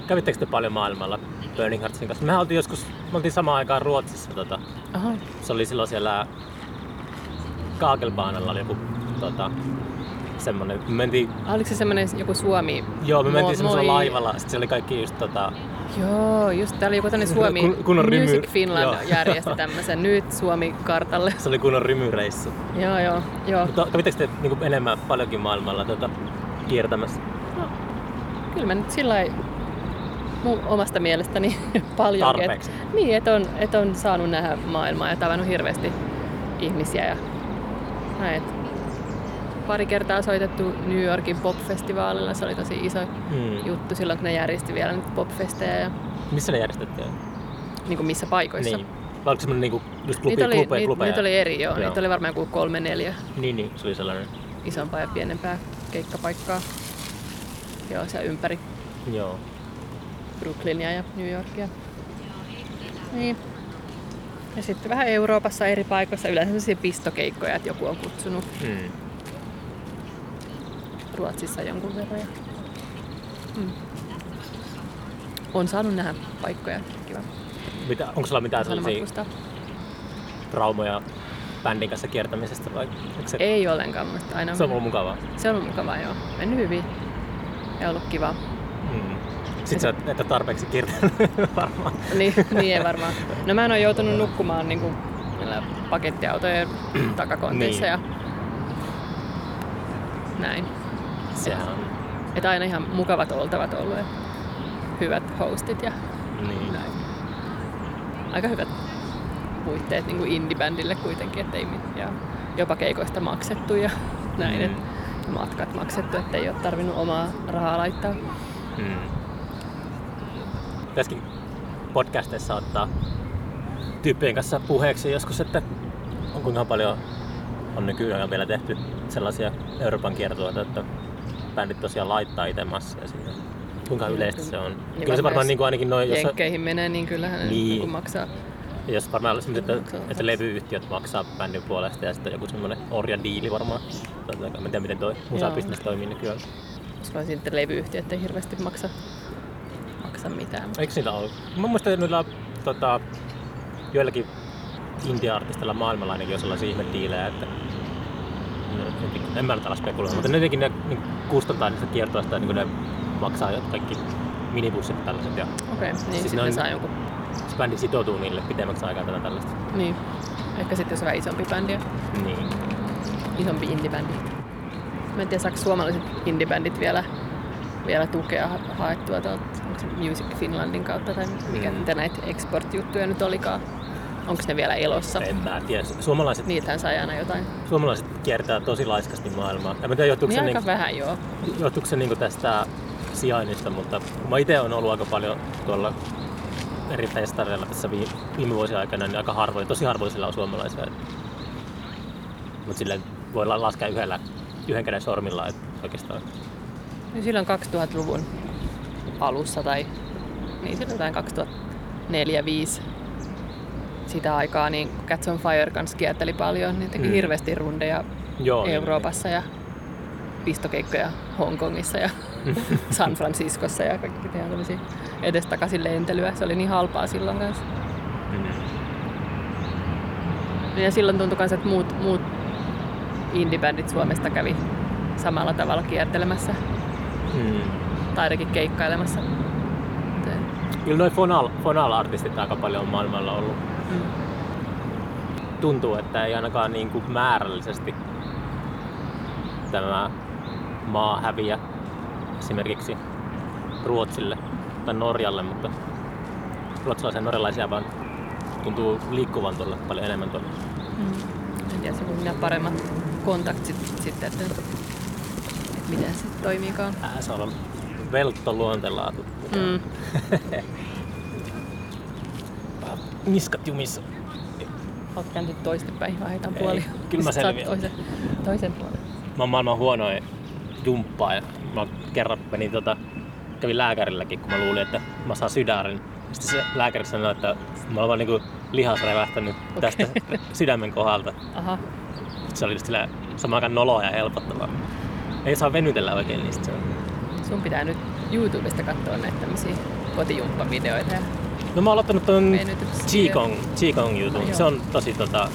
Kävittekö te paljon maailmalla Burning Heartsin kanssa? Mehän oltiin joskus, me oltiin samaan aikaan Ruotsissa. Tota, Aha. se oli silloin siellä Kaakelbaanalla oli joku tota, semmonen, me mentiin, Oliko se semmoinen joku Suomi? joo me mentiin Mo- semmoisella moi- laivalla, sitten se oli kaikki just tota, Joo, just tää oli joku tämmöinen Suomi Kun- kun on rymy- Music Finland joo. järjesti tämmöisen nyt Suomi-kartalle. se oli kunnon rymyreissu. joo, joo, joo. Mutta kävittekö te niin enemmän paljonkin maailmalla tota, kiertämässä? No, kyllä mä nyt sillä lailla mun omasta mielestäni paljon. Tarpeeksi. Niin, että on, et on saanut nähdä maailmaa ja tavannut hirveästi ihmisiä. Ja näin, et pari kertaa soitettu New Yorkin pop-festivaalilla. Se oli tosi iso Hmm. juttu silloin, kun ne järjesti vielä nyt pop-festejä ja Missä ne järjestettiin? niin kuin missä paikoissa. Niin. Vai oliko semmonen niinku just klubi, Niitä oli, klubeja, niitä, klubeja? niitä oli eri, joo. Joo. Niitä oli varmaan kuin kolme, neljä Niin, niin, se oli sellainen. isompaa ja pienempää keikkapaikkaa. Joo, se ympäri Joo. Brooklynia ja New Yorkia. Niin. Ja sitten vähän Euroopassa eri paikoissa, yleensä sellaisia pistokeikkoja, että joku on kutsunut. Hmm. Ruotsissa jonkun verran. Ja, mm. On saanut nähdä paikkoja. Kiva. Mitä, onko sulla mitään sellaisia traumoja bändin kanssa kiertämisestä vai se, Ei ollenkaan, mutta aina se on ollut mukavaa? se on ollut mukavaa, joo. Mennyt hyvin ja ollut kiva. Sitten sä et- et tarpeeksi kiertänyt varmaan. Niin, niin ei varmaan. No mä en ole joutunut nukkumaan niin kuin, pakettiautojen takakonteissa Niin. ja näin. Sehän on Että aina ihan mukavat oltavat ja hyvät hostit ja niin. näin. Aika hyvät puitteet niin kuin indie-bändille kuitenkin, ettei mit- ja jopa keikoista maksettu ja näin, Mm. että matkat maksettu, ettei ole tarvinnut omaa rahaa laittaa. Mm. Tässäkin podcasteissa ottaa tyyppien kanssa puheeksi joskus, että on kuinka paljon on nykyään vielä tehty sellaisia Euroopan kiertueita, että bändit tosiaan laittaa itse massia sinne. Kuinka yleistä se on? Kyllä se varmaan jos niin kuin ainakin noin, jos, Jenkkeihin menee, niin kyllähän Niin. niin. maksaa. jos varmaan olisi että, että levyyhtiöt maksaa bändin puolesta ja sitten joku semmoinen orja-diili varmaan. Tai en tiedä miten toi musabisnes toimii nykyään. Koska sitten levyyhtiöt ei hirveästi maksa, maksa mitään. Eikö niillä ollut? Mä muistan, että niillä tota, joillakin indie-artisteilla maailmalla ainakin on sellaisia ihmediilejä, että en mä nyt ala spekuloida, mutta ne jotenkin ne niin kustantaa niistä kiertoista, niin kuin ne maksaa kaikki minibussit ja tällaiset, ja Okei, niin Siis sitten ne on- saa jonkun. se bändi sitoutuu niille pidemmäksi aikaa tätä tällaista. Niin. Ehkä sitten jos on vähän isompi bändi ja Niin. isompi indie-bändi. Mä en tiedä, saako suomalaiset indie-bändit vielä, vielä tukea ha- haettua tuolta, Music Finlandin kautta tai mikä Mm. mitä näitä export-juttuja nyt olikaan. Onko ne vielä elossa? En mä tiedä. Suomalaiset, Niiltähän saa aina jotain. suomalaiset kiertää tosi laiskasti maailmaa. En mä tiedä, johtuuko Niin se, aika niin, vähän joo. johtuuko se niin tästä sijainnista, mutta mä itse olen ollut aika paljon tuolla eri festareilla tässä vi- viime vuosien aikana, niin aika harvoin, tosi harvoin sillä on suomalaisia. Mutta silleen voi la- laskea yhdellä, yhden käden sormilla, että oikeastaan. Silloin 2000-luvun alussa tai niin silloin jotain 2004-2005 sitä aikaa, niin Cats on Fire kanssa kierteli paljon, niin teki Mm. hirveästi rundeja Joo, niin- Euroopassa ja pistokeikkoja Hongkongissa ja San Franciscossa ja kaikki tämmöisiä edestakaisin lentelyä. Se oli niin halpaa silloin kanssa. Mm. Ja silloin tuntui myös, että muut, muut indie-bändit Suomesta kävi samalla tavalla kiertelemässä Mm. Tai ainakin keikkailemassa. Kyllä noin fonal, fonal-artistit aika paljon on maailmalla ollut. Mm. tuntuu, että ei ainakaan niin kuin määrällisesti tämä maa häviä esimerkiksi Ruotsille tai Norjalle, mutta ruotsalaisia ja norjalaisia vaan tuntuu liikkuvan tuolla paljon enemmän tuolla. Mm. En tiedä, se on minä paremmat kontaktit sitten, että, että miten se toimiikaan. Ää, se on veltto luontelaatu. Mm. Niskat jumissa. Olet kääntynyt toistepäin vai heitan Ei, puoli. kyllä mä selviän. Toisen, toisen puolen. Mä oon maailman huonoin jumppaa ja mä kerran menin tota, kävin lääkärilläkin, kun mä luulin, että mä saan sydärin. Sitten se lääkäri sanoi, että mä oon vaan niinku lihas revähtänyt tästä sydämen kohdalta. Aha, Se oli just sillä samaan aikaan noloa ja helpottavaa. Ei saa venytellä oikein niistä. Se on. Sun pitää nyt YouTubesta katsoa näitä tämmöisiä kotijumppavideoita. No mä oon aloittanut ton Qigong, Qigong jutun. Joo. Se on tosi tota,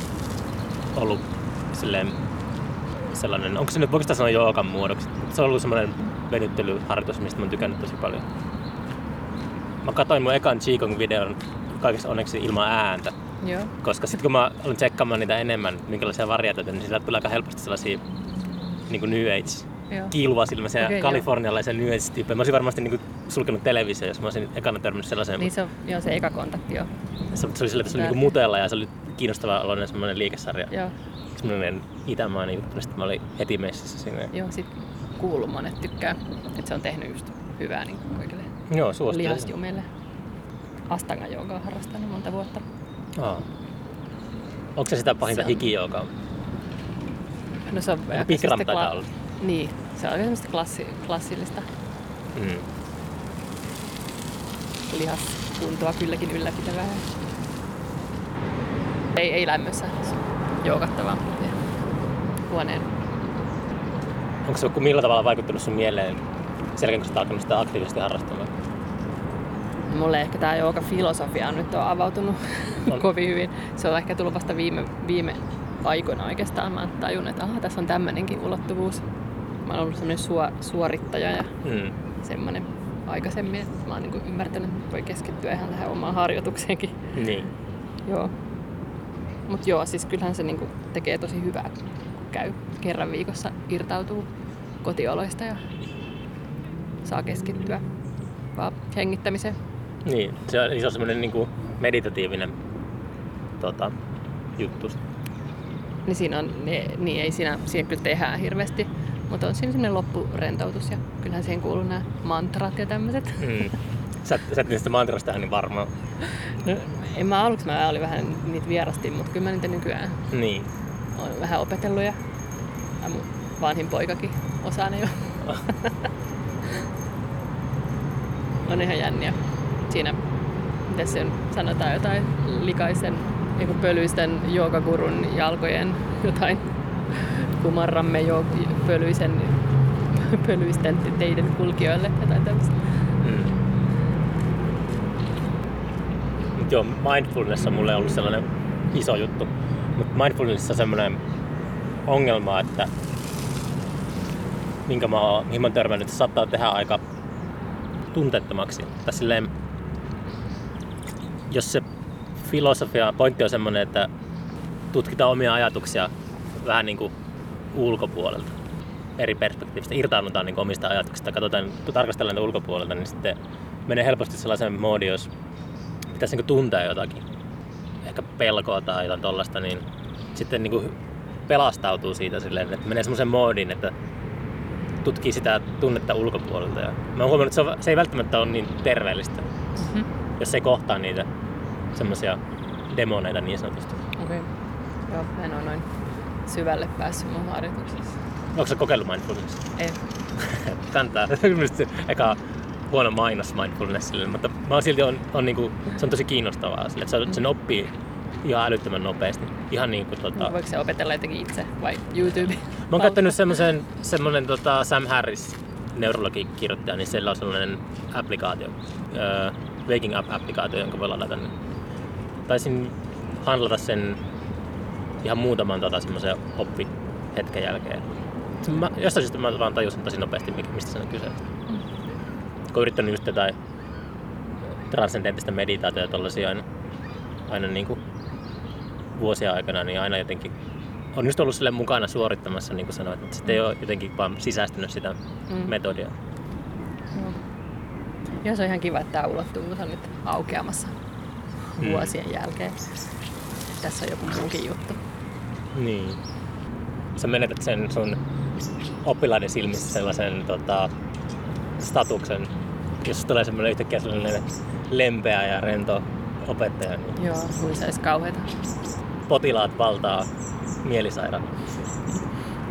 ollut silleen sellainen, onko se nyt voiko sitä sanoa joogan muodoksi? Se on ollut semmoinen venyttelyharjoitus, mistä mä oon tykännyt tosi paljon. Mä katsoin mun ekan Qigong-videon kaikessa onneksi ilman ääntä, Joo. koska sitten kun mä olin tsekkaamaan niitä enemmän, minkälaisia variaatioita, niin sieltä tulee aika helposti sellaisia niin kuin New Age Joo. kiiluvasilmäisiä Okei, okay, kalifornialaisia New Age-tyyppejä. Mä olisin varmasti niin kuin sulkenut televisio, jos mä olisin ekana törmännyt sellaiseen. Niin se on joo, se eka kontakti, joo. Se, se oli sillä, että se oli Tärkeä. mutella ja se oli kiinnostava oloinen semmoinen liikesarja. Joo, Semmoinen itämainen juttu, niin sitten mä olin heti messissä siinä. joo sit kuuluu monet tykkää, että se on tehnyt just hyvää niin kaikille Joo, suosittelen. lihasjumeille. Astanga joogaa harrastanut monta vuotta. Aa. Onko se sitä pahinta hikijoukaa? No se on Bikram semmoista taitaa olla. Niin, se on aika semmoista klassi, klassillista Mm. lihaskuntoa kylläkin ylläpitävää. Ei, ei lämmössä joogattavaa. Huoneen onko se millä tavalla vaikuttanut sun mieleen sen jälkeen, kun sä alkanut sitä aktiivisesti harrastamaan? Mulle ehkä tämä jooga filosofia nyt on avautunut On. kovin hyvin. Se on ehkä tullut vasta viime, viime aikoina oikeastaan. Mä tajun, että aha, tässä on tämmöinenkin ulottuvuus. Mä oon ollut semmoinen suo, suorittaja ja Mm. semmoinen aikaisemmin, että mä oon niin ymmärtänyt, että voi keskittyä ihan tähän omaan harjoitukseenkin. Niin. Joo. Mut joo, siis kyllähän se niinku tekee tosi hyvää, kun käy kerran viikossa, irtautuu kotioloista ja saa keskittyä vaan hengittämiseen. Niin, se on, se on semmoinen niin meditatiivinen tota, juttu. Niin siinä on, niin, niin ei siinä, siinä kyllä tehdään hirveästi, mutta on siinä semmoinen loppurentoutus ja kyllähän siihen kuuluu nämä mantrat ja tämmöiset. Mm. Sä, sä et niistä mantrasta niin varmaan. No, en mä aluksi mä olin vähän niitä vierastin, mutta kyllä mä niitä nykyään Niin. olen vähän opetellut ja, ja mun vanhin poikakin osaa ne jo. on ihan jänniä. Siinä, miten sen sanotaan, jotain likaisen, pölyisten joogagurun jalkojen jotain kumarramme jo pölyisen, pölyisten teiden kulkijoille, jotain tämmöistä. Mm. Mut joo, mindfulness on mulle ollut sellainen iso juttu. Mutta mindfulnessissa on semmoinen ongelma, että minkä mä oon, mihin mä oon törmännyt, se saattaa tehdä aika tunteettomaksi. Tai silleen, jos se filosofia, pointti on semmoinen, että tutkitaan omia ajatuksia vähän niin kuin ulkopuolelta eri perspektiivistä, irtaannutaan niin omista ajatuksista ja katsotaan, tarkastellaan niitä ulkopuolelta, niin sitten menee helposti sellaisen moodi, jos pitäisi niin tuntea jotakin, ehkä pelkoa tai jotain tollasta, niin sitten niin pelastautuu siitä silleen, että menee semmoisen moodin, että tutkii sitä tunnetta ulkopuolelta. Ja mä oon huomannut, että se, on, se ei välttämättä ole niin terveellistä, Mm-hmm. jos ei kohtaa niitä semmoisia demoneita niin sanotusti. Okei. Okay. Joo, mä en ole noin syvälle päässyt mun harjoituksessa. Onko sä kokeillut mindfulness? Ei. Se eka huono mainos mindfulnessille, mutta mä oon silti on, on niinku, se on tosi kiinnostavaa sille, että se- sen oppii ihan älyttömän nopeasti. Ihan niin kuin tota... Voiko se opetella jotenkin itse vai YouTube? Mä oon käyttänyt semmoisen, semmonen tota Sam Harris neurologikirjoittaja, niin sillä on sellainen applikaatio, öö, Waking Up-applikaatio, jonka voi ladata. Taisin handlata sen ihan muutaman tota, semmoisen oppihetken jälkeen. Mä, jostain syystä mä vaan tajusin tosi nopeasti, mistä se on kyse. Kun oon yrittänyt just jotain transcendenttista meditaatiota tollasia aina, aina niin kuin vuosien aikana, niin aina jotenkin on just ollut sille mukana suorittamassa, niin kuin sanoit, että sitten ei ole jotenkin vaan sisäistynyt sitä Mm. metodia. Joo. Joo, se on ihan kiva, että tämä ulottuvuus on nyt aukeamassa Mm. vuosien jälkeen. Tässä on joku muukin juttu. Niin. Sä menetät sen sun oppilaiden silmissä sellaisen tota, statuksen, jos tulee semmoinen yhtäkkiä sellainen lempeä ja rento opettaja, niin Joo, mulla se olisi potilaat valtaa mielisairaan.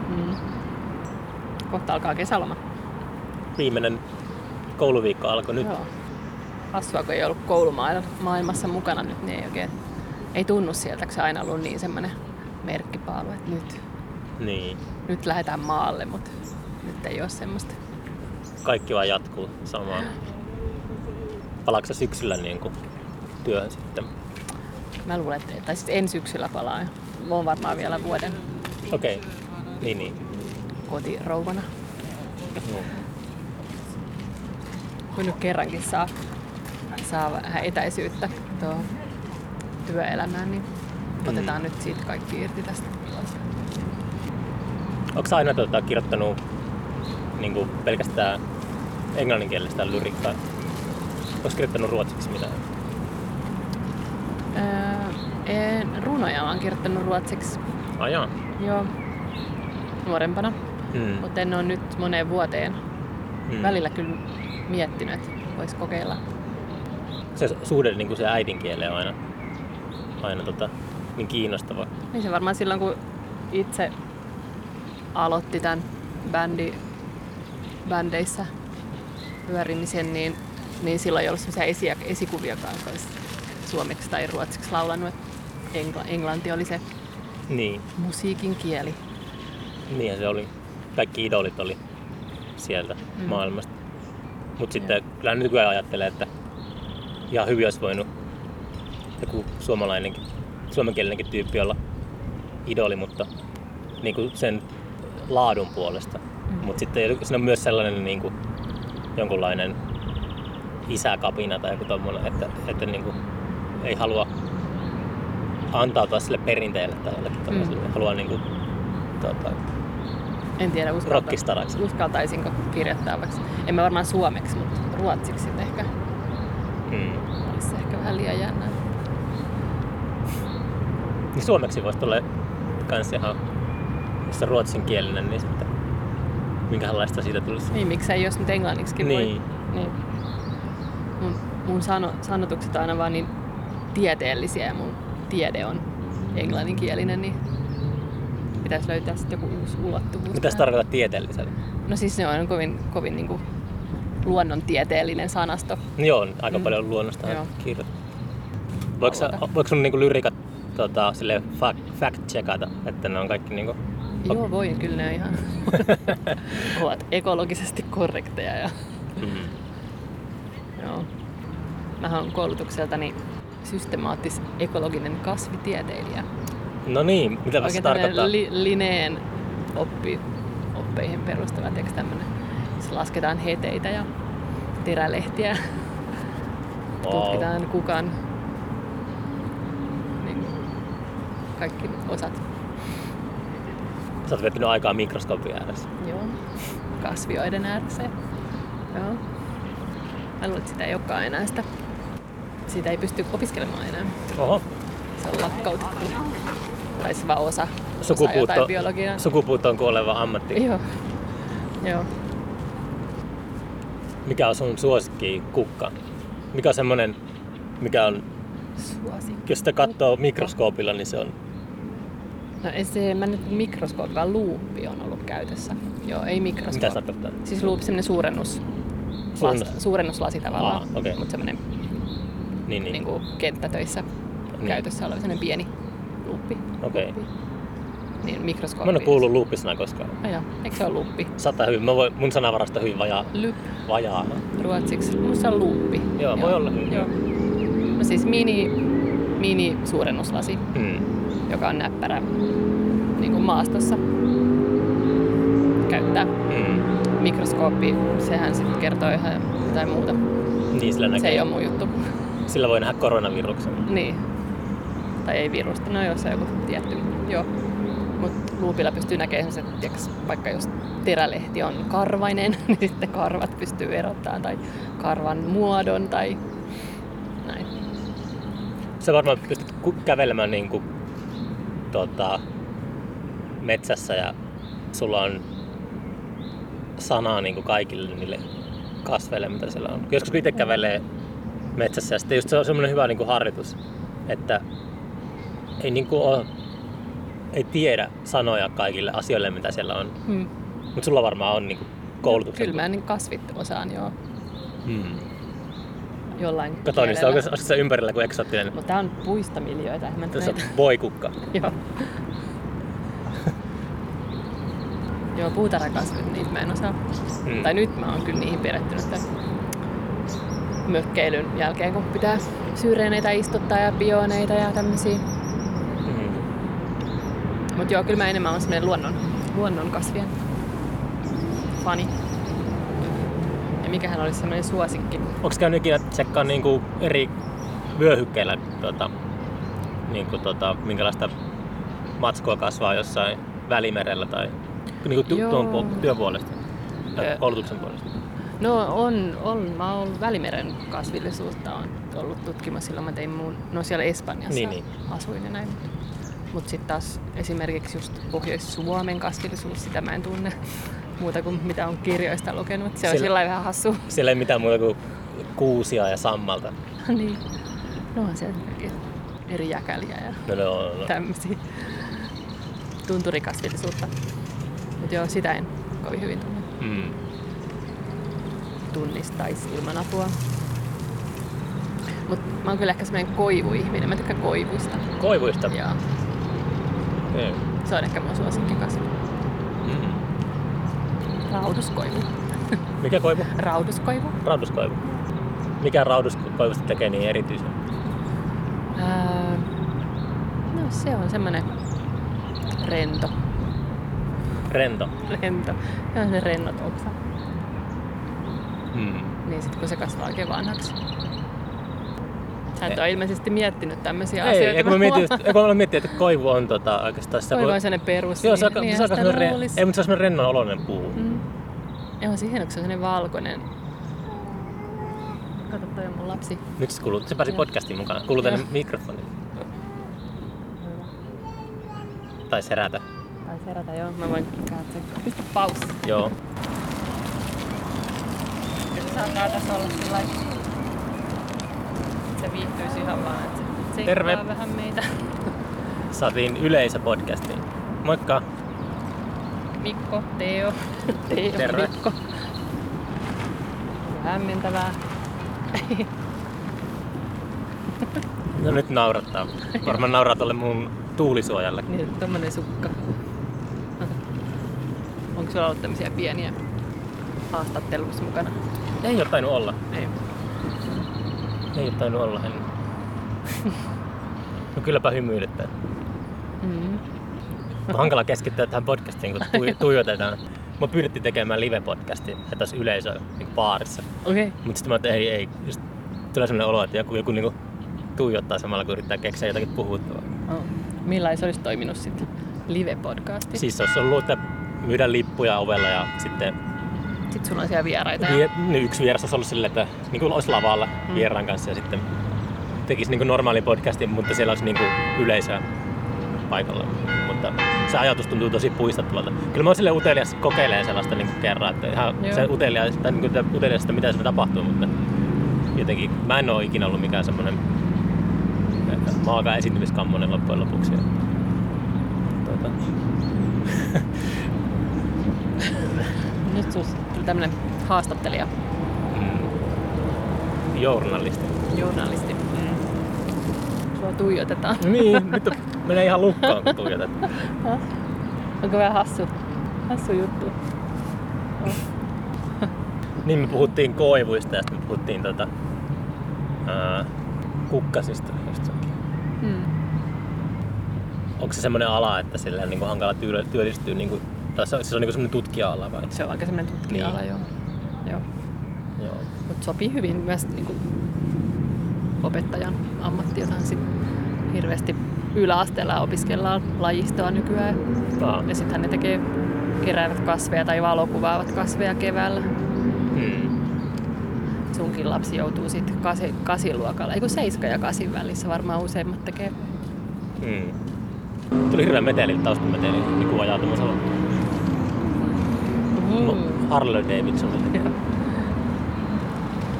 Mm. Kohta alkaa kesäloma. Viimeinen kouluviikko alkoi nyt. Joo. Hassua, kun ei ollut koulumaailmassa mukana nyt, niin ei oikein ei tunnu sieltä, kun se aina ollut niin semmoinen merkkipaalu, että nyt, Niin. nyt lähdetään maalle, mutta nyt ei ole semmoista. Kaikki vaan jatkuu samaan. Palaatko syksyllä niin kuin työhön sitten? Mä luulen, että tai siis en syksyllä palaa. Mä oon varmaan vielä vuoden Okei. Okay. Niin, niin. kotirouvana. Mm. Kun nyt kerrankin saa, saa vähän etäisyyttä tuohon työelämään, niin otetaan nyt siitä kaikki irti tästä. Onko aina tota, kirjoittanut niin kuin pelkästään englanninkielistä lyrikkaa? Onko kirjoittanut ruotsiksi mitään? Öö, en, runoja oon kirjoittanut ruotsiksi Ajaa. jo nuorempana, Hmm. mutta en ole nyt moneen vuoteen Hmm. välillä kyllä miettinyt, että voisi kokeilla. Se suhde niin kuin se äidinkieleen on aina, aina tota, niin kiinnostava. Niin se varmaan silloin, kun itse aloitti tämän bändi, bändeissä pyörimisen, niin, niin silloin ei ollut sellaisia esi- esikuvia, jotka olisi suomeksi tai ruotsiksi laulanut. että Engla- englanti oli se Niin, musiikin kieli. niin se oli. kaikki idolit oli sieltä Mm. mm. maailmasta. Mutta sitten kyllä nykyään ajattelee, että ihan hyvin olisi voinut joku suomalainenkin, suomenkielinenkin tyyppi olla idoli, mutta niin kuin sen laadun puolesta. Mm. Mutta sitten siinä on myös sellainen niin kuin, jonkunlainen isäkapina tai joku tommonen, että, että niin kuin, ei halua antautua sille perinteelle tai jollekin tällaiselle. Mm. Haluaa niin kuin, tota, En tiedä, uskalta, uskaltaisinko kirjoittaa vaikka, en mä varmaan suomeksi, mutta ruotsiksi sitten ehkä Mm. olisi ehkä vähän liian jännää. Niin suomeksi voisi tulla kans ihan, jos on ruotsinkielinen, niin sitten minkälaista siitä tulisi. Niin, miksei jos nyt englanniksikin voi. Niin. niin. Mun, mun sano, sanotukset on aina vaan niin tieteellisiä ja mun tiede on englanninkielinen, niin pitäisi löytää sitten joku uusi ulottuvuus. Mitä se tarkoittaa tieteellisellä? No siis se on kovin, kovin niin kuin luonnontieteellinen sanasto. Joo, aika Mm. paljon luonnosta Joo. kirjoittaa. Voiko, sä- voiko sun niinku lyrikat tota, sille fact checkata, että ne on kaikki niinku... Joo, voin kyllä ne ihan ovat ekologisesti korrekteja. Ja, Mm. joo. Mä oon koulutukseltani systemaattis ekologinen kasvitieteilijä. No niin, mitä se tarkoittaa? li, lineen oppi, oppeihin perustuva teksti tämmönen. Se lasketaan heteitä ja terälehtiä. Wow. Tutkitaan kukan niin, kaikki osat. Sä oot viettänyt aikaa mikroskoopin ääressä. Joo. Kasvioiden ääressä. Joo. Mä luulen, että sitä ei olekaan enää sitä. Sitä ei pysty opiskelemaan enää. Oho, Se on lakkautettu. Tai se vaan osa, osa sukupuutto, biologiaa. sukupuuttoon kuoleva ammatti. Joo. Joo. Mikä on sun suosikki kukka? Mikä on semmonen, mikä on, Suosikki. jos sitä katsoo mikroskoopilla, niin se on... No ei se, mä nyt mikroskoopi, vaan luuppi on ollut käytössä. Joo, ei mikroskoopi. Mitä se tarkoittaa? Siis luuppi, semmonen suurennus. Suurennus. Las, suurennuslasi tavallaan. Aa, okei. Mutta semmonen Niin, niin. niin kuin kenttätöissä Niin. käytössä oleva semmonen pieni luuppi. Okei. Luuppi. Niin mikroskoopi. Mä en ole kuullut luuppisanaa koskaan. No joo, eikö se ole luuppi? Saattaa hyvin, mä voin, mun sanavarasto on hyvin vajaa, Lyp vajaa. ruotsiksi. Musta se on luuppi. Joo, voi olla hyvin. Joo. No siis mini, mini suurennuslasi, Mm. Joka on näppärä niin kuin maastossa käyttää. Mm. Mikroskooppi, sehän sitten kertoo ihan jotain muuta. Niin sillä näkee. Se ei ole mun juttu. Sillä voi nähdä koronaviruksen. Niin. Tai ei virusta, no jos on joku tietty. Joo. Mutta luupilla pystyy näkemään sen, että vaikka jos terälehti on karvainen, niin sitten karvat pystyy erottamaan tai karvan muodon tai näin. Sä varmaan pystyt kävelemään niin kuin, tota, metsässä ja sulla on sanaa niin kuin kaikille niille kasveille, mitä siellä on. Joskus kun itse kävelee metsässä ja sitten just se on semmoinen hyvä niin kuin harjoitus, että ei, niin kuin ole, ei tiedä sanoja kaikille asioille, mitä siellä on. Hmm. Mutta sulla varmaan on niin kuin koulutuksen. Kyllä mä niin kasvit osaan jo Hmm. Jollain Kato, niin se kielellä. on se ympärillä kuin eksoottinen. No tää on puistamiljoita, mä nyt Tässä on voikukka. Joo. Joo, puutarhakasvit, niitä mä en osaa. Mm. Tai nyt mä oon kyllä niihin perehtynyt tämän mökkeilyn jälkeen, kun pitää syreeneitä istuttaa ja pioneita ja tämmösiä. Mm. Mut joo, kyllä mä enemmän on semmonen luonnon, luonnon kasvien fani. Ja mikähän olisi semmoinen suosikki. Onko käynyt ikinä tsekkaa niinku eri vyöhykkeillä, tota, niinku tota, minkälaista matskua kasvaa jossain välimerellä tai niinku ty- Joo. tuon työn puolesta tai Ö. koulutuksen puolesta? No on, on. Mä oon ollut Välimeren kasvillisuutta on ollut tutkimassa silloin mä tein mun, no siellä Espanjassa Niin, niin. asuin ja näin. Mut sitten taas esimerkiksi just Pohjois-Suomen kasvillisuus, sitä mä en tunne muuta kuin mitä on kirjoista lukenut. Se on sillä vähän hassu. Siellä ei mitään muuta kuin kuusia ja sammalta. niin. No on siellä eri jäkäliä ja No, no, no. tämmöisiä tunturikasvillisuutta. Mut joo, sitä en kovin hyvin tunne. Mm. tunnistaisi ilman apua. Mut mä oon kyllä ehkä semmoinen koivuihminen. Mä tykkään koivuista. Koivuista. Ja Okay. se on ehkä mun suosikkikasvi. Rauduskoivu. Mikä koivu? Rauduskoivu. Rauduskoivu. Mikä rauduskoivusta tekee niin erityisen? Ää, no se on semmonen rento. Rento. Rento. Se on se rennot oksa. Hmm. Niin sit kun se kasvaa oikein vanhaksi. Sä et ole ilmeisesti miettinyt tämmöisiä Ei, asioita. ei, kun mä mietin, just, kun mä mietin, että koivu on tota, oikeastaan. Koivu on sellainen perus. Joo, se on, niin, se on sitä semmoinen, re, luulisi. ei, mutta se on semmoinen rennon oloinen puu. Mm. Joo, siihen onko se sellainen valkoinen. Kato, toi on mun lapsi. Nyt se kuuluu, se pääsi Joo. podcastiin mukaan. Kuuluu tänne mikrofonin. Tai herätä. Tai serätä, joo. Mä voin katsoa. Pistä paussi. Joo. Kyllä se saattaa tässä olla sillä se viihtyisi ihan vaan, että se Terve. vähän meitä. Saatiin yleisöpodcastiin. Moikka. Mikko, Teo. Teo, Terve. Hämmentävää. No nyt naurattaa. Varmaan nauraa tuolle mun tuulisuojalle. Niin, tommonen sukka. Onko sulla ollut tämmöisiä pieniä haastatteluissa mukana? Ei ole tainnut olla. Ei. Ei ole tainnut olla. En. No kylläpä hymyilyttää. Mm. On hankala keskittyä tähän podcastiin, kun tui- tuijotetaan. Mä pyydettiin tekemään live-podcastia, että olisi yleisö niin baarissa. Okei. Okay. Mutta sitten mä ajattelin, ei, ei. Just tulee sellainen olo, että joku, joku niinku tuijottaa samalla, kun yrittää keksiä jotakin puhuttavaa. Oh. Millä se olisi toiminut sitten live-podcasti? Siis olisi ollut, että myydään lippuja ovella ja sitten Sitten sulla on siellä vieraita. Ja... vie, niin yksi vieras olisi ollut silleen, että niin kuin olisi lavalla Mm. vieraan kanssa ja sitten tekisi niin kuin normaalin podcastin, mutta siellä olisi niin kuin yleisöä paikalla. Mutta se ajatus tuntuu tosi puistattuvalta. Kyllä mä oon sille utelias kokeilemaan sellaista niin kerran, että ihan Joo. se utelias, tai niin kuin utelias, että mitä se tapahtuu, mutta jotenkin mä en ole ikinä ollut mikään semmoinen maakaan esiintymiskammonen loppujen lopuksi. Tuota, Nyt sus tuli tämmönen haastattelija, mm, journalisti. journalisti. Mm. Sua tuijotetaan. Niin, nyt on, menee ihan lukkoon, kun tuijotat. Onko vähän hassu, hassu juttu? Niin me puhuttiin koivuista ja sitten me puhuttiin tota, ää, kukkasista. jostakin. Mm. Onko se semmoinen ala, että sillä on niin hankala työ- työllistyä, niin kuin, tai se, se on niin semmoinen tutkija-ala vai? Se on aika semmoinen tutkija-ala, Niin. joo. joo. Joo. Mutta sopii hyvin myös niin kuin opettajan ammatti, jota sit hirveästi yläasteella opiskellaan lajistoa nykyään. Aa. Ja sittenhän ne tekee keräävät kasveja tai valokuvaavat kasveja keväällä. Hmm. Sunkin lapsi joutuu sitten kasi, kasiluokalla, ei kun seiska ja kasin välissä varmaan useimmat tekee. Hmm. Tuli hirveä meteli, taustameteli, niin kuin ajaa tuommoisella Mm. Harley Davidsonilla. Joo.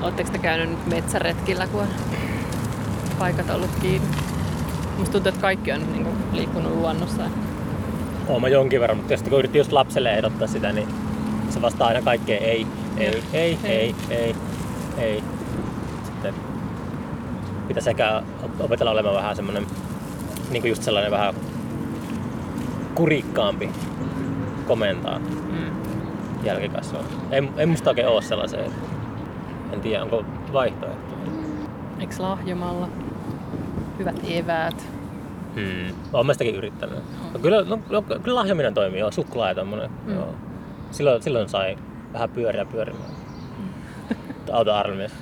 Oletteko te käynyt nyt metsäretkillä, kun on paikat ollut kiinni? Musta tuntuu, että kaikki on niin kuin, liikkunut luonnossa. Oon mä jonkin verran, mutta sitten kun yritin just lapselle ehdottaa sitä, niin se vastaa aina kaikkeen ei, ei, ei, ei, ei, ei. Sitten pitää sekä opetella olemaan vähän semmonen, niin kuin just sellainen vähän kurikkaampi komentaa Mm. jälkikasvua. Ei, ei musta oikein oo sellaisia. En tiedä, onko vaihtoehto. Eikö lahjomalla? Hyvät eväät. Hmm. Olen mä sitäkin yrittänyt. No, kyllä, no, no, kyllä lahjominen toimii, joo, suklaa ja tommonen. Mm. Joo. Silloin, silloin sai vähän pyöriä pyörimään. Auto armeijassa.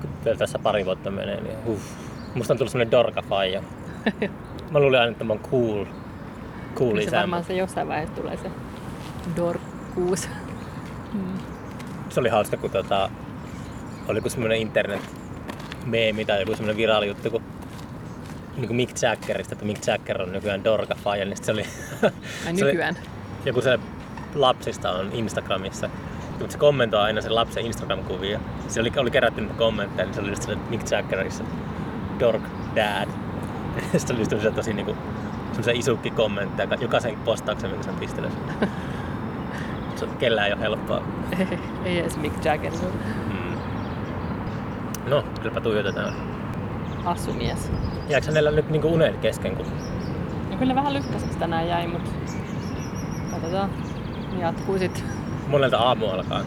Kun vielä tässä pari vuotta menee, niin uff. Musta on tullut semmonen dorka faija. Mä luulin aina, että mä oon cool. Cool Kyllä se isä. varmaan se jossain vaiheessa tulee se dorkkuus. Mm. Se oli hauska, kun tota, oli joku semmonen internet meemi tai joku semmonen viraali juttu, kun niin kuin Mick Jaggerista, että Mick Jagger on nykyään dorka faija, niin se oli, Ai se oli nykyään. joku se lapsista on Instagramissa, mutta se kommentoi aina sen lapsen Instagram-kuvia. Se oli, oli kerätty niitä kommentteja, niin se oli just se Mick Jaggerissa dork dad. Sitten se oli just tosi niinku, semmoisia isukki kommentteja, jokaisen postauksen, minkä sen pistelee. Se on- Kellään ei ole helppoa. Ei edes Mick Jagger, Mm. No, kylläpä tuijotetaan. asumies. Jääkö hänellä nyt niinku unet kesken? Kun... No kyllä vähän lykkäiseksi tänään jäi, mutta katsotaan. jatkuu sitten. Monelta aamu alkaa.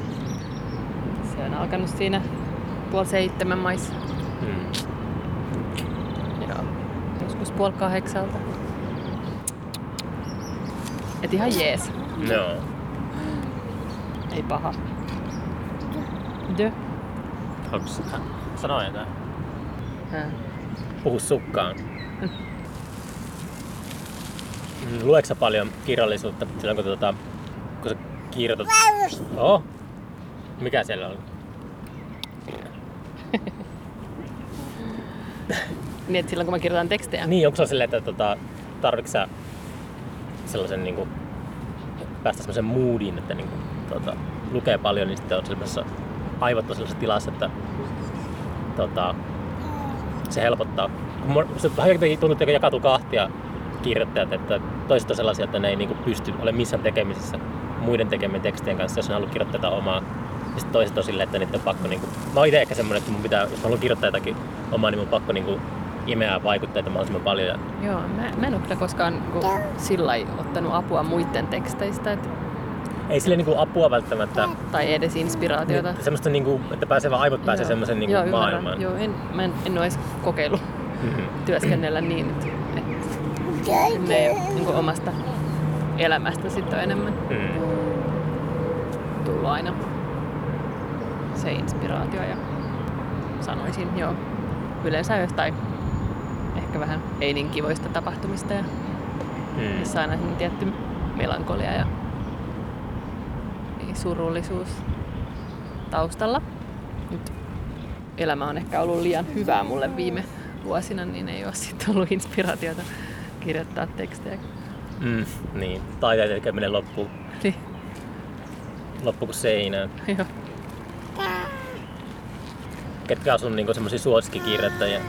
Se on alkanut siinä puoli seitsemän maissa. Mm. Joo. Joskus puoli kahdeksalta. Et ihan jees. Joo. Ei paha. Dö. Haluatko sä sanoa jotain? Hää. Puhu sukkaan. Mm, sä paljon kirjallisuutta silloin, kun, tota, kun sä kirjoitat? Oh. Mikä siellä on? Niin, että silloin kun mä kirjoitan tekstejä. Niin, onko se silleen, että tota, tarvitsetko sä sellaisen niin kuin, päästä sellaisen moodiin, että niin kuin, tota, lukee paljon, niin sitten on sellaisessa aivot on sellaisessa tilassa, että tota, se helpottaa. Se vähän tuntuu, että jakautuu kahtia kirjoittajat, että toiset on sellaisia, että ne ei niin kuin, pysty ole missään tekemisessä muiden tekemien tekstien kanssa, jos ne haluaa kirjoittaa omaa. Ja sitten toiset on silleen, että niitä on pakko... Niin kuin, mä oon itse ehkä semmoinen, että mun pitää, jos mä haluan kirjoittaa jotakin omaa, niin mun on pakko niin kuin, imeää vaikutteita mahdollisimman paljon. Joo, mä, mä en ole kyllä koskaan niin sillä ottanut apua muiden teksteistä. Et, ei sille niinku apua välttämättä. tai edes inspiraatiota. Niin, semmoista, niinku, että pääsee vaan aivot pääsee semmoisen niinku Joo, maailmaan. Joo, en, mä en, en ole edes kokeillut Mhm. työskennellä niin, että, että ne ei ole niin omasta elämästä sitten on enemmän Mm. tullut aina se inspiraatio ja sanoisin joo, yleensä jostain ehkä vähän ei niin kivoista tapahtumista ja Mm. missä aina tietty melankolia ja surullisuus taustalla. Nyt elämä on ehkä ollut liian hyvää mulle viime vuosina, niin ei ole sitten ollut inspiraatiota kirjoittaa tekstejä. Mm. Niin, taiteen tekeminen loppuu, Niin, loppuu kuin seinään. joo. Ketkä on sun niinku semmosia suosikkikirjoittajia?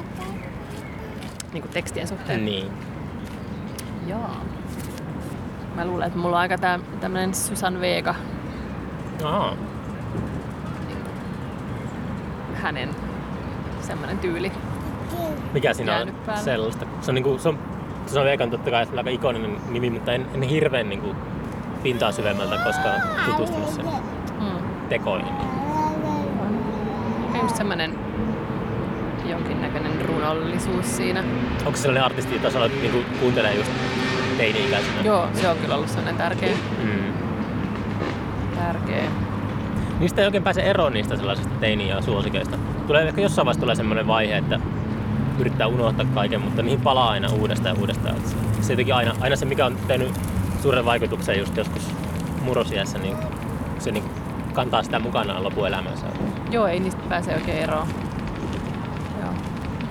Niin kuin tekstien suhteen. Niin. Joo. Mä luulen, että mulla on aika tää, tämmönen Susan Vega, Aha. hänen semmonen tyyli. Mikä siinä on päälle. sellaista? Se on, niinku, se on, se on Vegan totta kai aika ikoninen nimi, mutta en, en hirveän niinku, pintaa syvemmältä koskaan tutustunut sen Mm. tekoihin. Ja just semmonen jonkinnäköinen runollisuus siinä. Onko se sellainen artisti, jota sä olet, niinku, kuuntelee just teini-ikäisenä? Joo, se on kyllä ollut sellainen tärkeä, Mm. Tärkeä. Niistä ei oikein pääse eroon niistä sellaisista teini- ja suosikeista. Tulee ehkä jossain vaiheessa tulee semmoinen vaihe, että yrittää unohtaa kaiken, mutta niihin palaa aina uudestaan ja uudestaan. Se- jotenkin aina, aina se, mikä on tehnyt suuren vaikutuksen just joskus murrosiässä, niin se niin kantaa sitä mukanaan lopuelämänsä. Joo, ei niistä pääse oikein eroon. Joo.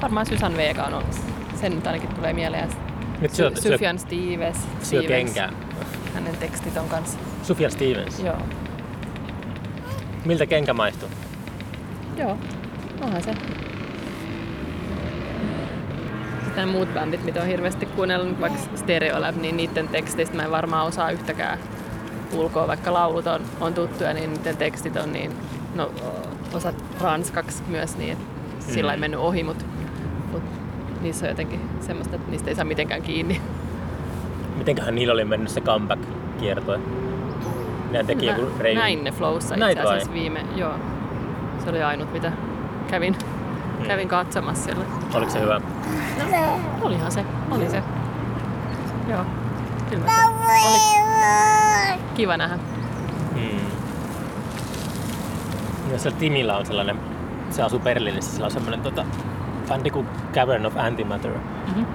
Varmaan Susan Vega on ollut. Sen nyt ainakin tulee mieleen. Nyt syö, Sy- syö, Sufjan Stevens. syö Stevens. kenkää. Hänen tekstit on kanssa. Sufjan Stevens. Joo. Miltä kenkä maistuu? Joo. Onhan se. Sitten muut bändit, mitä on hirveästi kuunnellut, vaikka Stereolab, niin niiden teksteistä mä en varmaan osaa yhtäkään ulkoa, vaikka laulut on, on tuttuja, niin niiden tekstit on niin, no osat ranskaksi myös, niin että sillä ei Mm. mennyt ohi, mutta mut niissä on jotenkin semmoista, että niistä ei saa mitenkään kiinni. Mitenköhän niillä oli mennyt se comeback-kiertue? Ne teki joku Mä reilu... näin ne Flowssa itse asiassa vai? viime, joo. Se oli ainut, mitä kävin, Mm. kävin katsomassa siellä. Oliko se hyvä? Olihan se, oli se. Joo, kyllä se oli kiva nähdä. Mm. Ja siellä Timillä on sellainen, se asuu Berliinissä, sillä on semmoinen tota, bändi kuin Cavern of Antimatter. Mm-hmm.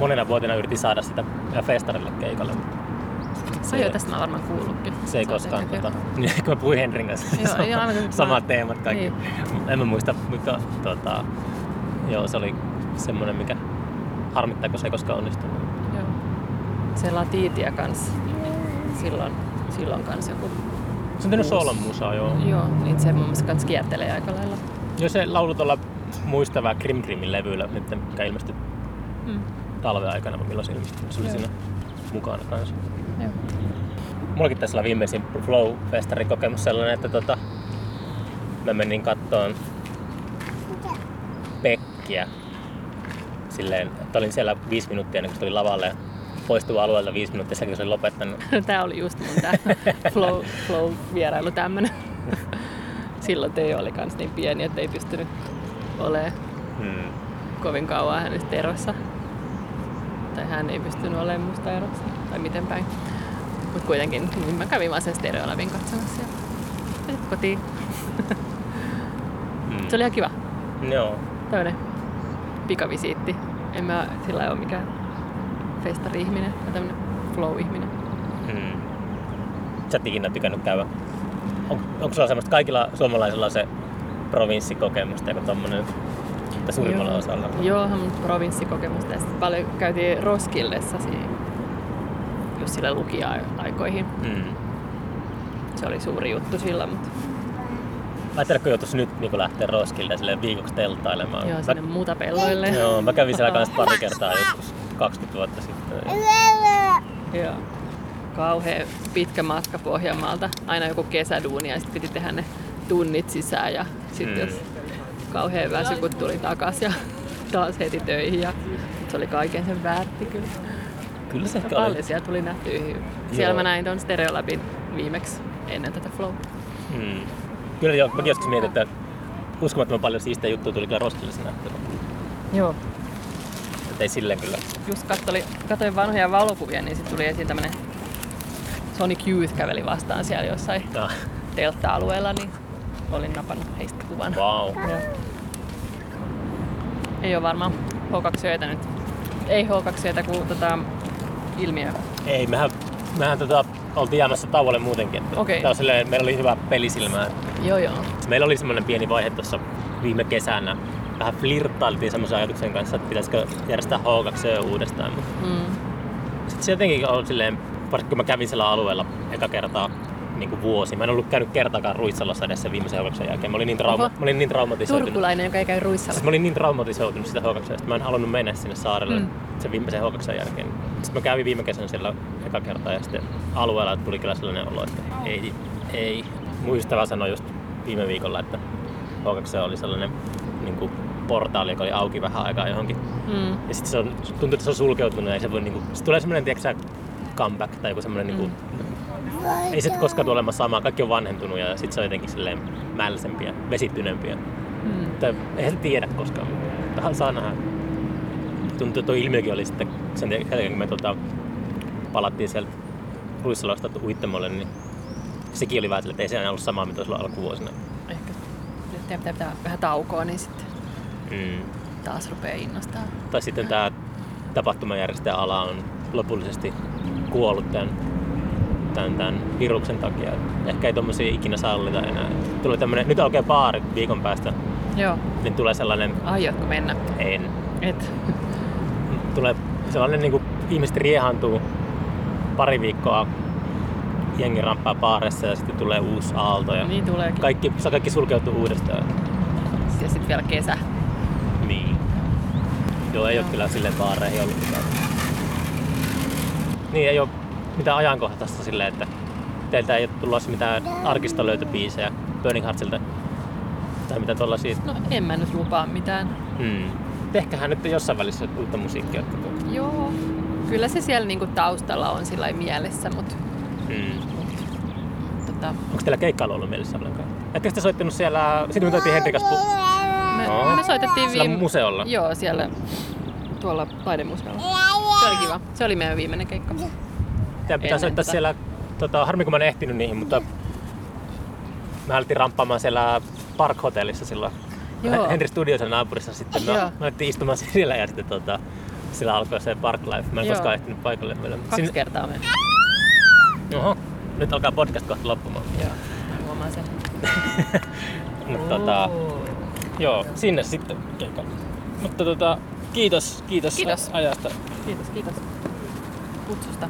Monena vuotena yritin saada sitä festarille keikalle, mutta Se joo, tästä mä varmaan kuullutkin. se ei koskaan. Tota, niin, kun mä puhuin Henrin kanssa, Joo, ei aivan kyllä. samat teemat kaikki. Niin. En mä muista, mutta tota, joo, se oli semmoinen, mikä harmittaa, kun se ei koskaan onnistunut. Joo. Se Latitia kans. Silloin, silloin kans joku. Se on tehnyt Uusi. soolon musaa, joo. Joo, niin se mun mielestä kans kiertelee aika lailla. Joo, se laulu tuolla muistavaa Krim Krimin levyllä, nyt, mikä ilmestyi Mm. talven aikana, milloin se ilmestyi. Se oli Joo. siinä mukana kanssa. Joo. Mullakin tässä viimeisin Flow-festarin kokemus sellainen, että tota, mä menin kattoon Pekkiä. Silleen, että olin siellä viisi minuuttia ennen kuin se tuli lavalle. Ja poistua alueelta viisi minuuttia, sekin se oli lopettanut. Tää oli just mun tää flow, flow vierailu tämmönen. Silloin Teo oli kans niin pieni, että ei pystynyt olemaan Hmm. kovin kauan hänestä erossa. Tai hän ei pystynyt olemaan musta erossa. Tai miten päin. Mut kuitenkin, niin mä kävin vaan sen stereolävin katsomassa ja sitten kotiin. Hmm. Se oli ihan kiva. Joo. Tämmönen pikavisiitti. En mä sillä ole mikään festari-ihminen, vaan tämmönen flow-ihminen. Hmm. Sä et ikinä tykännyt käydä. On, onko sulla semmoista kaikilla suomalaisilla se provinssikokemus tai joku tommonen, tai suurimmalla Joo. osalla? Joo, provinssikokemusta ja sitten paljon käytiin Roskildessa siinä, just sille lukija-aikoihin. Hmm. Se oli suuri juttu silloin, mutta Ajatteletko joutuis nyt niin lähteä Roskilde silleen viikoksi teltailemaan? joo, Mä- sinne muutapelloille. Joo, mä kävin siellä kanssa pari kertaa joskus 20 vuotta sitten. Joo. Kauhea pitkä matka Pohjanmaalta. Aina joku kesäduuni ja sitten piti tehdä ne tunnit sisään ja sitten Mm. jos kauhean väsy, kun tuli takas ja taas heti töihin ja se oli kaiken sen väärti kyllä. Kyllä se ehkä Paljon oli. siellä tuli nähtyä. Siellä Joo. mä näin ton Stereolabin viimeksi ennen tätä flow. Hmm. Kyllä joo, mäkin joskus mietin, että uskomattoman paljon siistejä juttuja tuli kyllä Roskildessa nähtyä. Joo. Että ei silleen kyllä. Just kattoli, katsoin vanhoja valokuvia, niin sitten tuli esiin tämmönen Sonic Youth käveli vastaan siellä jossain Ah, teltta-alueella, niin olin napannut heistä kuvan. wow. Joo. Ei ole varmaan H2 nyt. Ei H2 kuin tota, ilmiö. Ei, mehän, mehän tota, oltiin jäämässä tauolle muutenkin. Että Okei. tää on silleen, meillä oli hyvä pelisilmä. Joo joo. Meillä oli semmoinen pieni vaihe tuossa viime kesänä. Vähän flirttailtiin semmoisen ajatuksen kanssa, että pitäisikö järjestää H2 uudestaan. Mutta Mm. sitten se jotenkin on silleen, varsinkin kun mä kävin siellä alueella eka kertaa niin kuin vuosi. Mä en ollut käynyt kertaakaan Ruissalossa edes sen viimeisen H2 jälkeen. Mä olin niin, trauma, Oho. mä olin niin traumatisoitunut. Turkulainen, joka ei käy ruissalla. Siis mä olin niin traumatisoitunut sitä H2, että mä en halunnut mennä sinne saarelle Mm. mm. sen viimeisen H2 jälkeen. Sitten mä kävin viime kesänä siellä eka kertaa ja sitten alueella tuli kyllä sellainen olo, että ei, ei. Mun ystävä sanoi just viime viikolla, että H2 oli sellainen niin kuin portaali, joka oli auki vähän aikaa johonkin. Mm. Ja sitten se on, tuntuu, että se on sulkeutunut ja se voi niinku, sit tulee semmoinen, tiedätkö comeback tai joku semmoinen niinku, ei se koskaan tule olemaan sama, kaikki on vanhentunut ja sitten se on jotenkin silleen mälsempiä, vesittyneempiä. Mm. Tai eihän se tiedä koskaan. Tähän saa nähdä. Tuntuu, että tuo ilmiökin oli sitten sen jälkeen, kun me tota, palattiin sieltä Ruissalosta Uittamolle, niin sekin oli vähän sille, että ei se enää ollut sama, mitä olisi ollut alkuvuosina. Ehkä nyt pitää, pitää, pitää vähän taukoa, niin sitten Mm. taas rupeaa innostaa. Tai sitten tämä tapahtumajärjestäjäala on lopullisesti kuollut tämän, tämän, tämän viruksen takia. Ehkä ei tommosia ikinä sallita enää. Tulee tämmönen, nyt aukeaa baari viikon päästä, Joo. niin tulee sellainen, Aiotko mennä? en, Et. tulee sellainen niin kuin ihmiset riehantuu pari viikkoa jengi ramppaa baarissa ja sitten tulee uusi aalto ja Niin tuleekin. kaikki, kaikki sulkeutuu uudestaan. Ja sitten vielä kesä. Niin. Joo, ei ole kyllä silleen baareihin ollut mitään. Niin, ei ole mitään ajankohtaista silleen, että teiltä ei ole tulossa mitään arkistolöytöbiisejä Burning Heartsilta. Tai mitä tollasia. No en mä nyt lupaa mitään. Hmm. Tehkähän nyt jossain välissä uutta musiikkia. Joo. Kyllä se siellä niinku taustalla on sillä mielessä, mutta Hmm. tota, Onko teillä keikkailu ollut mielessä ollenkaan? Ettekö te soittanut siellä, sitten me tuotiin Henrikas pu- me, Joo. me soitettiin viime... museolla? Joo, siellä tuolla taidemuseolla. Se oli kiva. Se oli meidän viimeinen keikka. Teidän pitää soittaa tätä. siellä, tota, harmi kun mä en ehtinyt niihin, mutta me alettiin ramppaamaan siellä Park Hotellissa silloin. Joo. Henri Studio sen naapurissa sitten. Joo. me alettiin istumaan siellä ja sitten tota, sillä alkoi se Park Life. Mä en Joo. koskaan ehtinyt paikalle vielä. Kaksi kertaa me. Oho, nyt alkaa podcast kohta loppumaan. Joo, mä huomaan sen. Mutta tota, joo, sinne sitten keikalle. Mutta tota, kiitos, kiitos, Kiitos. ajasta. Kiitos, kiitos kutsusta.